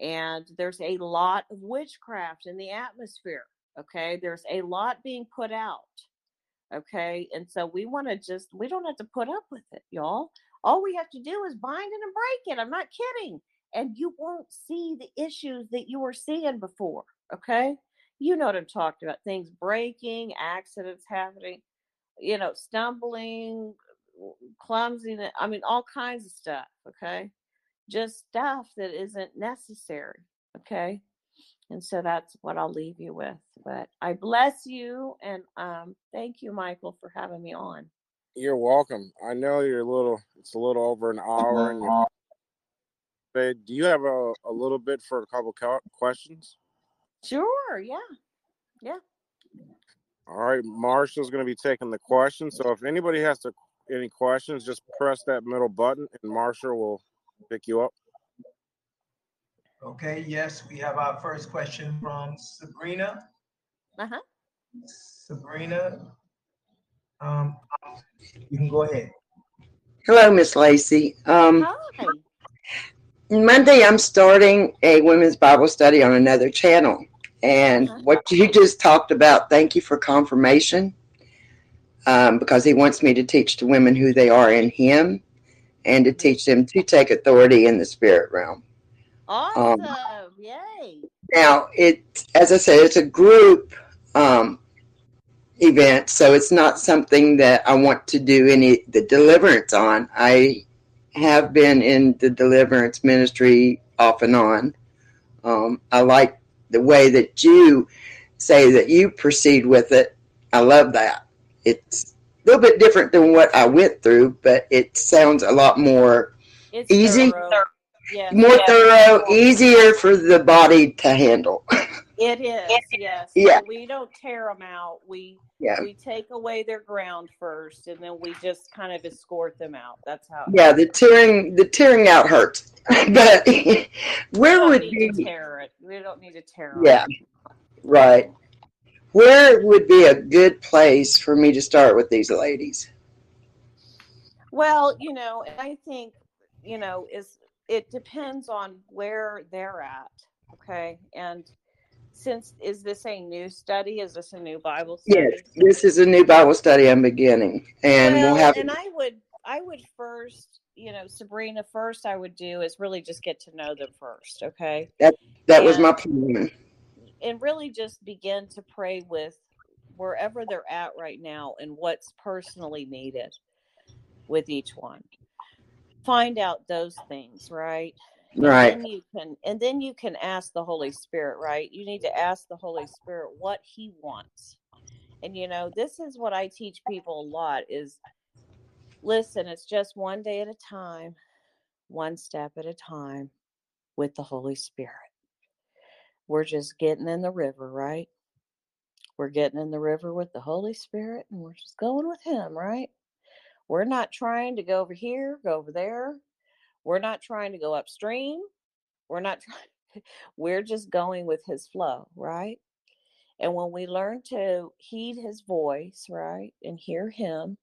B: and there's a lot of witchcraft in the atmosphere okay? There's a lot being put out okay? And so we want to just we don't have to put up with it y'all. All we have to do is bind it and break it i'm not kidding and you won't see the issues that you were seeing before okay you know what i'm talking about things breaking accidents happening you know stumbling clumsiness i mean all kinds of stuff okay just stuff that isn't necessary. Okay. And so that's what I'll leave you with. But I bless you and um thank you, Michael, for having me on.
A: you're welcome. I know you're a little, it's a little over an hour and you're, but do you have a, a little bit for a couple questions?
B: Sure, yeah. Yeah.
A: All right. Marshall's going to be taking the questions. So if anybody has to, any questions, just press that middle button and Marshall will pick you up.
C: Okay, yes, we have our first question from Sabrina.
B: Uh-huh.
C: Sabrina, um, you can go ahead.
D: Hello, Miss Lacey. Um,
B: Hi.
D: Monday, I'm starting a women's Bible study on another channel. And
B: Uh-huh.
D: what you just talked about, thank you for confirmation, um, because he wants me to teach the women who they are in Him and to teach them to take authority in the spirit realm.
B: Awesome. Yay.
D: Now, it, as I said, it's a group um, event, so it's not something that I want to do any the deliverance on. I have been in the deliverance ministry off and on. Um, I like the way that you say that you proceed with it. I love that. It's a little bit different than what I went through, but it sounds a lot more
B: It's
D: Easy?
B: thorough. Yes.
D: more thorough, easier for the body to handle.
B: It is. Yes.
D: Yeah.
B: We don't tear them out. We
D: Yeah.
B: we take away their ground first and then we just kind of escort them out. That's how
D: Yeah, the tearing the tearing out hurts. but
B: we
D: where
B: don't
D: would
B: need to
D: be
B: tear it. We don't need to tear.
D: Yeah. Right. Where would be a good place for me to start with these ladies?
B: Well, you know, I think, you know, is it depends on where they're at. Okay. And since is this a new study? Is this a new Bible study?
D: Yes, this is a new Bible study I'm beginning, and
B: well,
D: we'll have
B: and I would I would first, you know, Sabrina, first I would do is really just get to know them first, okay?
D: that that was my plan.
B: And really just begin to pray with wherever they're at right now and what's personally needed with each one. Find out those things, right? And
D: Right.
B: then you can and then you can ask the Holy Spirit, right? You need to ask the Holy Spirit what he wants. And you know, this is what I teach people a lot is listen, it's just one day at a time, one step at a time with the Holy Spirit. We're just getting in the river, right? We're getting in the river with the Holy Spirit and we're just going with him, right? We're not trying to go over here, go over there. We're not trying to go upstream. We're not trying, we're just going with his flow, right? And when we learn to heed his voice, right, and hear him,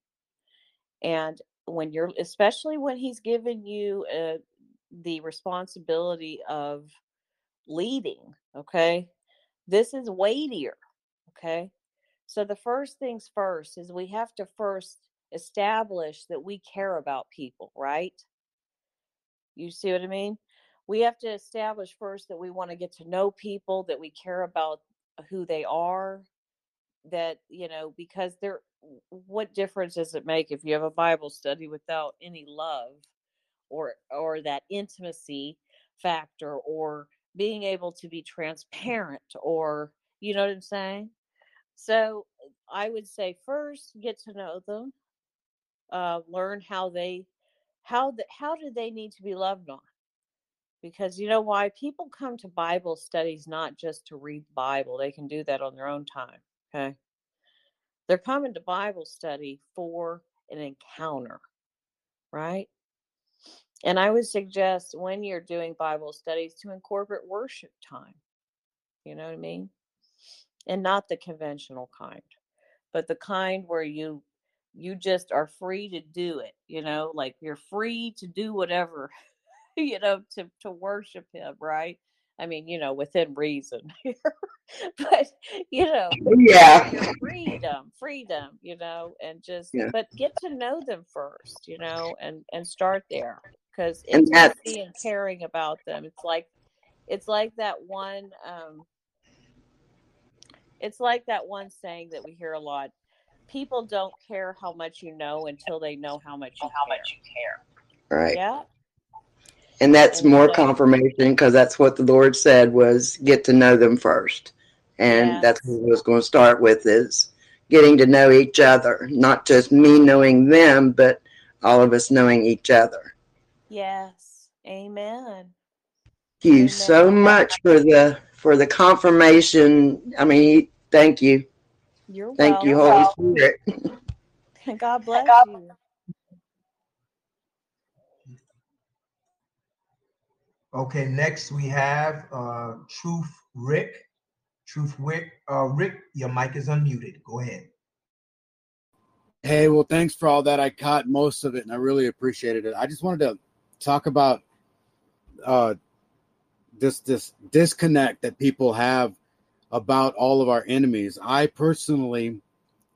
B: and when you're, especially when he's given you uh, the responsibility of leading, okay, this is weightier, okay? So the first things first is we have to first establish that we care about people, right? You see what I mean? We have to establish first that we want to get to know people, that we care about who they are, that, you know, because they're what difference does it make if you have a Bible study without any love or or that intimacy factor or being able to be transparent or you know what I'm saying? So I would say first get to know them, uh, learn how they how the, how do they need to be loved on? Because you know why? People come to bible studies not just to read the bible they can do that on their own time okay? They're coming to bible study for an encounter right? And i would suggest when you're doing bible studies to incorporate worship time you know what i mean? And not the conventional kind but the kind where you you just are free to do it you know like you're free to do whatever you know to to worship him right i mean you know within reason but you know
D: Yeah.
B: freedom freedom you know and just
D: Yeah.
B: but get to know them first you know and and start there because
D: And
B: intimacy and caring about them it's like it's like that one um it's like that one saying that we hear a lot people don't care how much you know until they know how much you care.
D: Right.
B: Yeah.
D: And that's
B: And
D: more
B: so-
D: confirmation because that's what the Lord said was get to know them first. And
B: Yes.
D: that's what I was going to start with is getting to know each other, not just me knowing them, but all of us knowing each other.
B: Yes. Amen.
D: Thank you
B: Amen.
D: so much for the for the confirmation. I mean, thank you.
B: You're
D: Thank you,
B: welcome.
D: Holy Spirit.
B: God bless you.
C: Okay, next we have uh, Truth Rick. Truth Rick, uh, Rick, your mic is unmuted. Go ahead.
E: Hey, well, thanks for all that. I caught most of it, and I really appreciated it. I just wanted to talk about uh, this this disconnect that people have about all of our enemies. I personally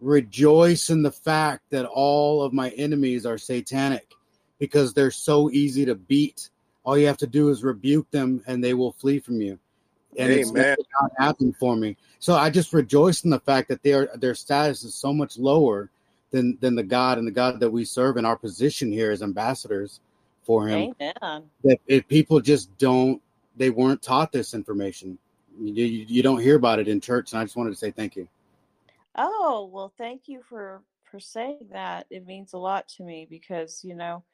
E: rejoice in the fact that all of my enemies are satanic because they're so easy to beat. All you have to do is rebuke them, and they will flee from you. And it's
A: Amen.
E: never not happened for me. So I just rejoice in the fact that their their status is so much lower than than the God and the God that we serve in our position here as ambassadors for Him.
B: Amen.
E: That if people just don't, they weren't taught this information. You, you, don't hear about it in church, and I just wanted to say thank you.
B: Oh, well, thank you for for saying that. It means a lot to me because, you know,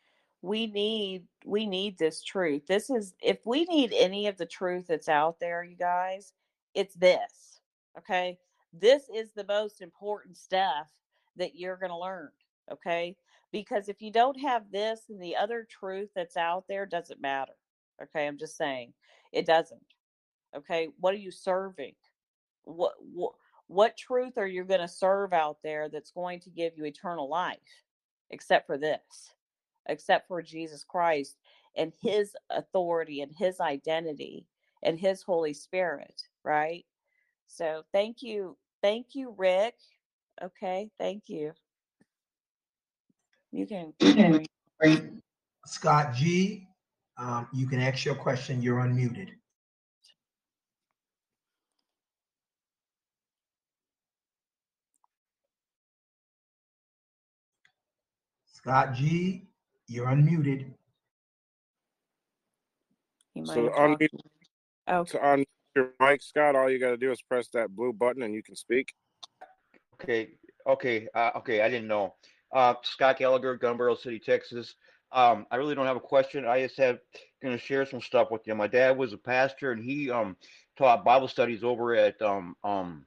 B: we need we need this truth. This is if we need any of the truth that's out there, you guys, it's this. Okay? This is the most important stuff that you're going to learn, okay? Because if you don't have this and the other truth that's out there doesn't matter. Okay? I'm just saying. It doesn't. Okay? What are you serving? What what what truth are you going to serve out there that's going to give you eternal life except for this except for jesus christ and his authority and his identity and his holy spirit right so thank you thank you rick okay thank you you can
C: Scott G, um, you can ask your question. You're unmuted. Scott G, you're unmuted.
B: you might
A: So
B: have talked
A: unmute-
B: oh
A: To unmute your mic, Scott, all you got to do is press that blue button and you can speak.
F: Okay, okay, uh, okay. I didn't know. Uh, Scott Gallagher, Gunbarrel City, Texas. Um, I really don't have a question. I just have going to share some stuff with you. My dad was a pastor, and he um taught Bible studies over at um um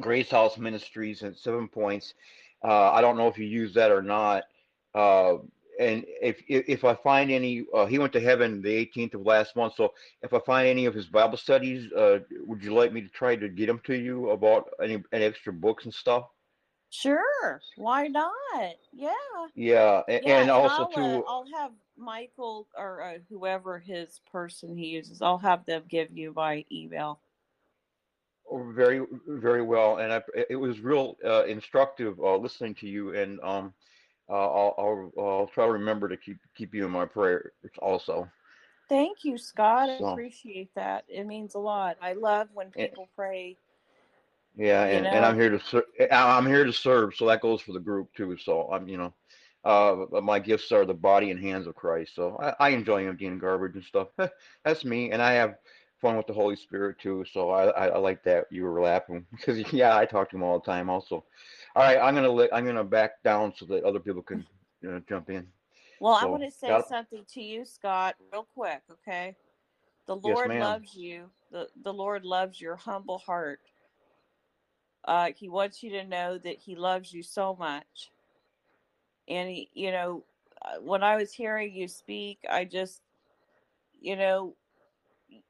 F: Grace House Ministries at Seven Points. Uh, I don't know if you use that or not. Uh, and if if, I find any, uh, he went to heaven the 18th of last month. So if I find any of his Bible studies, uh, would you like me to try to get them to you about any, any extra books and stuff?
B: sure why not yeah
F: Yeah, a-
B: Yeah,
F: and also
B: I'll, uh. I'll have Michael or uh, whoever his person he uses. I'll have them give you by email.
F: very, very well, and I, it was real uh, instructive uh, listening to you. And um, uh, I'll, I'll, I'll try to remember to keep keep you in my prayers also.
B: Thank you, Scott. I appreciate that. It means a lot. I love when
F: Eh.
B: people pray.
F: Yeah, and, and I'm here to serve. I'm here to serve, so that goes for the group too. So I'm, you know, uh, my gifts are the body and hands of Christ. So I, I enjoy emptying garbage and stuff. That's me, and I have fun with the Holy Spirit too. So I, I, I like that you were laughing because yeah, I talk to him all the time. Also, all right, I'm gonna let I'm gonna back down so that other people can you know, jump in.
B: Well, I want to say
F: got-
B: something to you, Scott, real quick, okay? The Lord
F: ma'am.
B: loves you. The the Lord loves your humble heart. Uh, he wants you to know that He loves you so much. And he, you know, uh, when I was hearing you speak, I just, you know,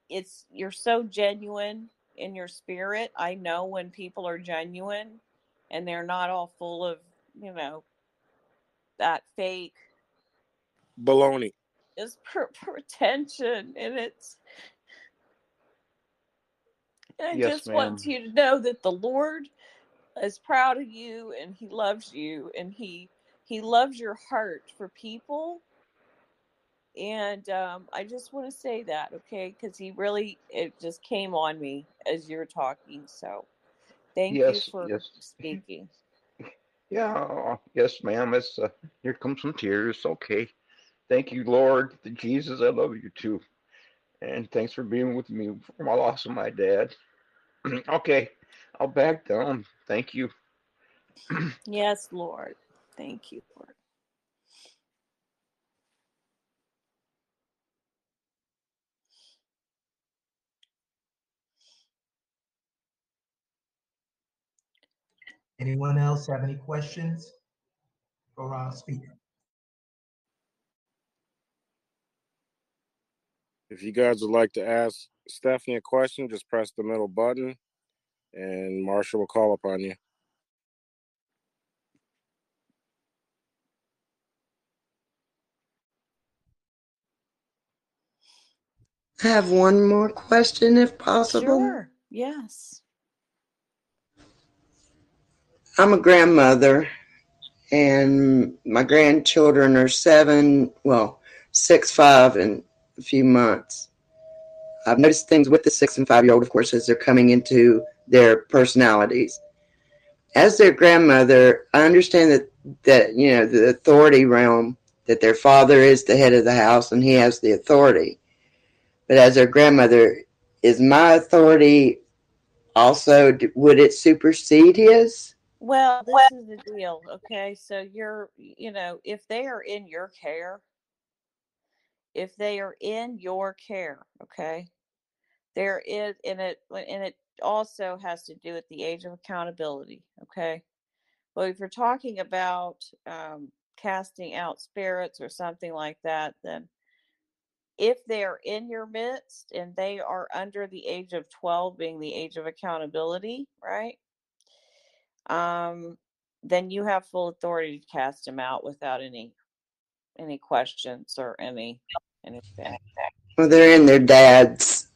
B: it's you're so genuine in your spirit. I know when people are genuine, and they're not all full of, you know, that fake
A: Baloney.
B: It's per- pretension and it's and I
F: Yes,
B: just want you to know that the Lord is proud of you and he loves you and he he loves your heart for people and um, I just want to say that okay because he really it just came on me as you're talking so thank
F: Yes,
B: you for
F: yes.
B: speaking
F: Yeah, yes, ma'am. It's uh, here comes some tears. Okay. Thank you, Lord, Jesus. I love you too, and thanks for being with me for my loss of my dad. okay, I'll back down. Thank you.
B: yes Lord thank you Lord
C: Anyone else have any questions for our speaker?
A: If you guys would like to ask Stephanie a question, just press the middle button and Marsha will call upon you.
D: I have one more question if possible.
B: sure yes
D: I'm a grandmother, and my grandchildren are seven, well, six, five, and a few months. I've noticed things with the six and five year old, of course, as they're coming into their personalities. As their grandmother, I understand that, that you know, the authority realm, that their father is the head of the house and he has the authority. But as their grandmother, is my authority also, would it supersede his?
B: Well, this is the deal, okay? So you're, you know, if they are in your care, if they are in your care, okay, there is, and it, and it also has to do with the age of accountability, okay? Well, if you're talking about um, casting out spirits or something like that, then if they are in your midst and they are under the age of 12 being the age of accountability, right? Um, then you have full authority to cast him out without any any questions or any anything.
D: Well, they're in their dad's.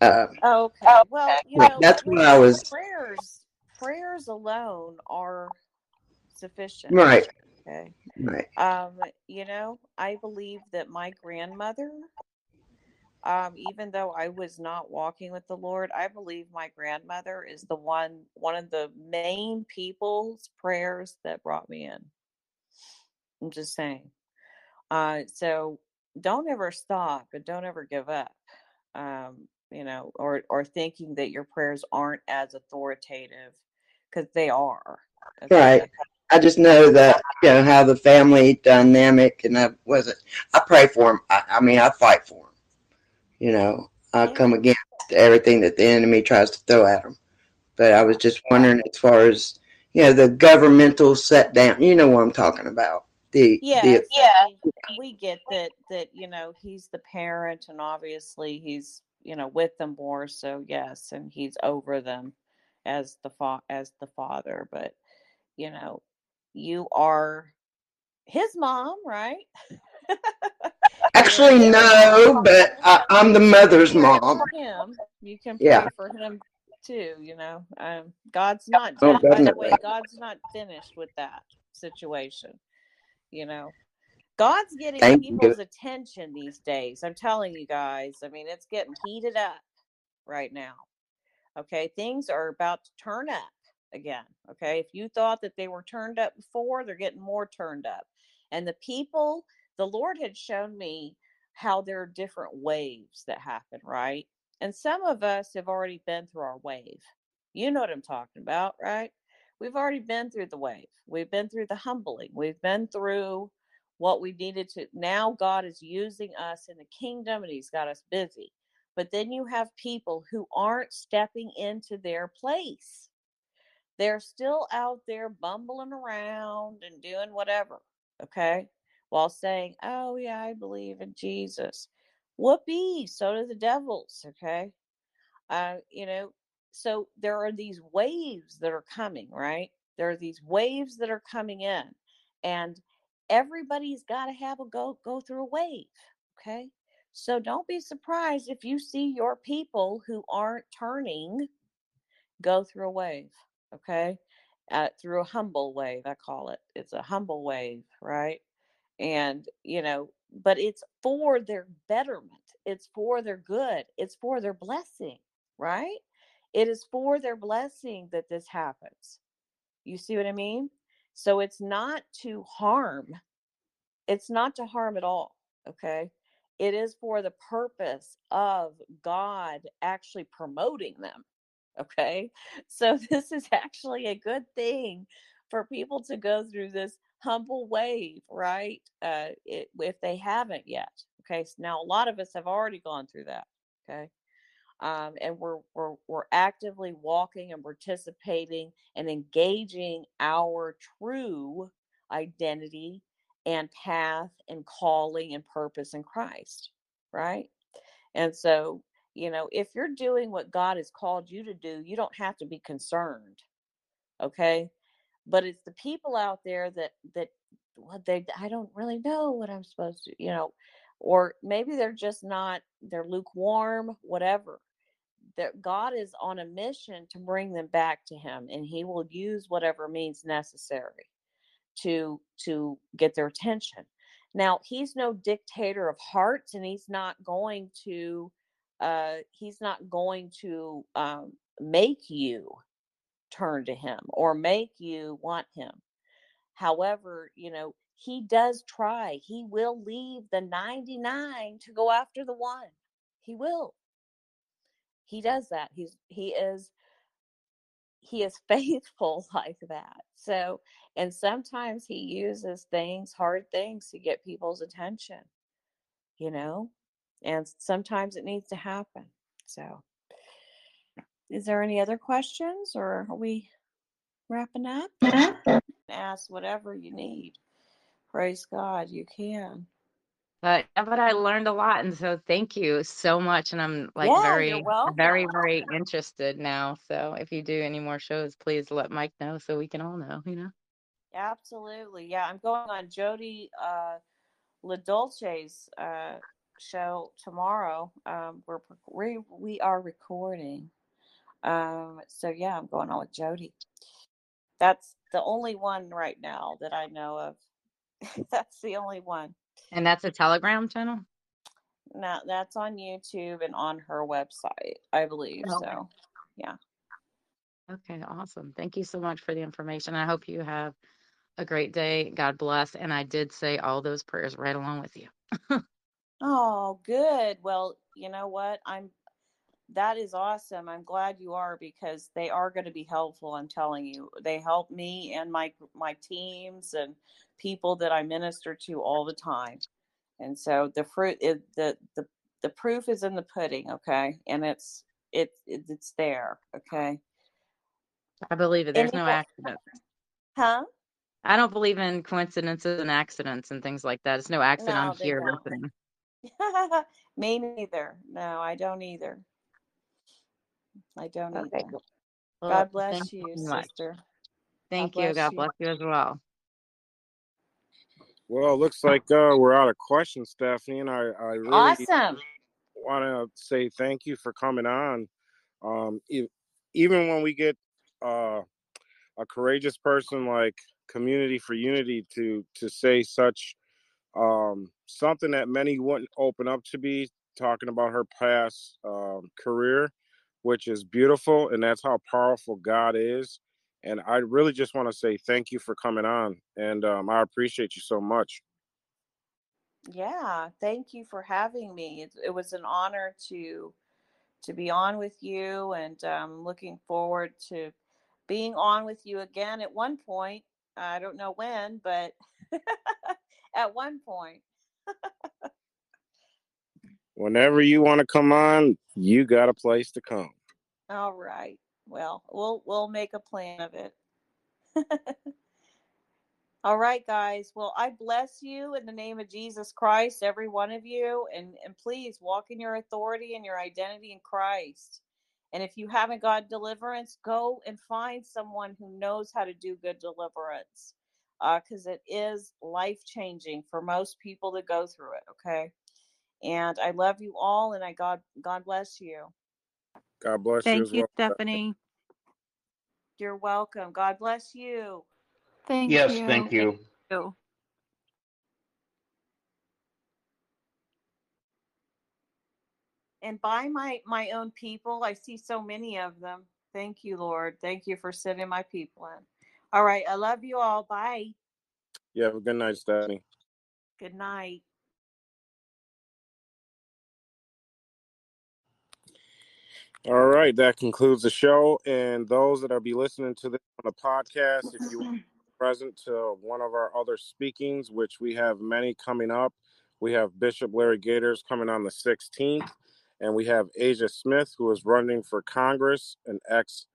D: Uh,
B: Oh, okay. Well, you know,
D: that's
B: you
D: what I was-
B: prayers prayers alone are sufficient.
D: Right.
B: Okay.
D: right.
B: Um, you know, I believe that my grandmother, um, even though I was not walking with the Lord, I believe my grandmother is the one one of the main people's prayers that brought me in. I'm just saying. Uh, so don't ever stop and don't ever give up. Um, you know, or or thinking that your prayers aren't as authoritative because they are.
D: Right. I just know that you know how the family dynamic, and I wasn't. I pray for them. I, I mean, I fight for them. You know, I
B: Yeah.
D: come against everything that the enemy tries to throw at them. But I was just wondering, as far as you know, the governmental set down. You know what I'm talking about. The
B: Yes,
D: the
B: yeah. We get that that you know he's the parent and obviously he's you know with them more so yes and he's over them as the fa- as the father but you know you are his mom right
D: actually no, but I, I'm the mother's mom.
B: for him you can pray
D: Yeah.
B: for him too. You know, um, God's not.
D: Oh,
B: By the way, God's not finished with that situation. You know, God's getting
D: Thank you.
B: people's attention these days. I'm telling you guys. I mean, it's getting heated up right now. Okay, things are about to turn up again. Okay, if you thought that they were turned up before, they're getting more turned up. And the people, the Lord had shown me how there are different waves that happen, right? And some of us have already been through our wave. You know what I'm talking about, right? We've already been through the wave. We've been through the humbling. We've been through what we needed to. Now God is using us in the kingdom and He's got us busy. But then you have people who aren't stepping into their place. They're still out there bumbling around and doing whatever, okay? While saying, oh, yeah, I believe in Jesus. Whoopee, so do the devils, okay? Uh, you know, so there are these waves that are coming, right? There are these waves that are coming in, and everybody's got to have a go go through a wave, okay? So don't be surprised if you see your people who aren't turning go through a wave, okay? Uh, through a humble wave, I call it. It's a humble wave, right? And, you know, but it's for their betterment, it's for their good, it's for their blessing, right? It is for their blessing that this happens. You see what I mean? So it's not to harm, it's not to harm at all, okay? It is for the purpose of God actually promoting them. Okay. So this is actually a good thing for people to go through this humble wave, right? Uh, it, if they haven't yet. Okay. So now a lot of us have already gone through that. Okay. Um, and we're, we're we're actively walking and participating and engaging our true identity and path and calling and purpose in Christ, right? And so, you know, if you're doing what God has called you to do, you don't have to be concerned. Okay? But it's the people out there that that what they I don't really know what I'm supposed to, you know, or maybe they're just not they're lukewarm, whatever. That God is on a mission to bring them back to him and he will use whatever means necessary to to get their attention. Now, he's no dictator of hearts and he's not going to uh he's not going to um make you turn to him or make you want him. However, you know, he does try. He will leave the 99 to go after the one. He will. He does that. He's he is he is faithful like that. So, and sometimes he uses things, hard things to get people's attention, you know, and sometimes it needs to happen. So, is there any other questions or are we wrapping up? Ask whatever you need. Praise God, you can.
G: But but I learned a lot, and so thank you so much. And I'm like
B: Yeah,
G: very, very, very interested now. So if you do any more shows, please let Mike know so we can all know. You know.
B: Absolutely. Yeah, I'm going on Jody uh, LaDolce's uh, show tomorrow. Um, we're we we are recording. Um, so yeah, I'm going on with Jody. That's the only one right now that I know of. That's the only one.
G: And that's a Telegram channel.
B: Now that's on YouTube and on her website, I believe.
G: Okay.
B: So yeah.
G: Okay, awesome. Thank you so much for the information. I hope you have a great day. God bless. And I did say all those prayers right along with you.
B: Oh, good. Well, you know what? I'm that is awesome. I'm glad you are because they are going to be helpful. I'm telling you, they help me and my my teams and people that I minister to all the time. And so the fruit, is, the the the proof is in the pudding. Okay, and it's it's it's there. Okay,
G: I believe it. There's no accident.
B: huh?
G: I don't believe in coincidences and accidents and things like that. It's no accident
B: No,
G: I'm here
B: don't.
G: listening.
B: me neither. No, I don't either. I don't
G: Okay,
B: either.
G: cool. Well,
B: God bless
G: thank
B: you,
G: so
B: sister.
G: Thank
B: God
G: you.
B: bless
G: God bless you as well.
A: Well, it looks like uh, we're out of questions, Stephanie, and I, I really
B: Awesome.
A: want to say thank you for coming on. Um, e- even when we get uh, a courageous person like Community for Unity to to say such um, something that many wouldn't open up to be talking about her past um, career, which is beautiful, and that's how powerful God is. And I really just want to say thank you for coming on, and um, I appreciate you so much.
B: Yeah, thank you for having me. It, it was an honor to to be on with you, and um, looking forward to being on with you again at one point. I don't know when, but at one point.
A: Whenever you want to come on, you got a place to come.
B: All right. Well, we'll we'll make a plan of it. All right, guys. Well, I bless you in the name of Jesus Christ, every one of you, and and please walk in your authority and your identity in Christ. And if you haven't got deliverance, go and find someone who knows how to do good deliverance, because uh, it is life changing for most people to go through it. Okay. And I love you all, and I God God bless you.
A: God bless
H: Thank
A: you Thank
H: you,
A: well.
H: Stephanie.
B: You're welcome. God bless you.
H: Thank
F: Yes,
H: you.
F: Yes, thank you.
H: you.
B: And by my my own people, I see so many of them. Thank you, Lord. Thank you for sending my people in. All right. I love you all. Bye.
A: You have a good night, Stephanie.
B: Good night.
A: All right, that concludes the show. And those that are be listening to this on the podcast, if you want to be present to one of our other speakings, which we have many coming up, we have Bishop Larry Gaiters coming on the 16th, and we have Asia Smith, who is running for Congress, an ex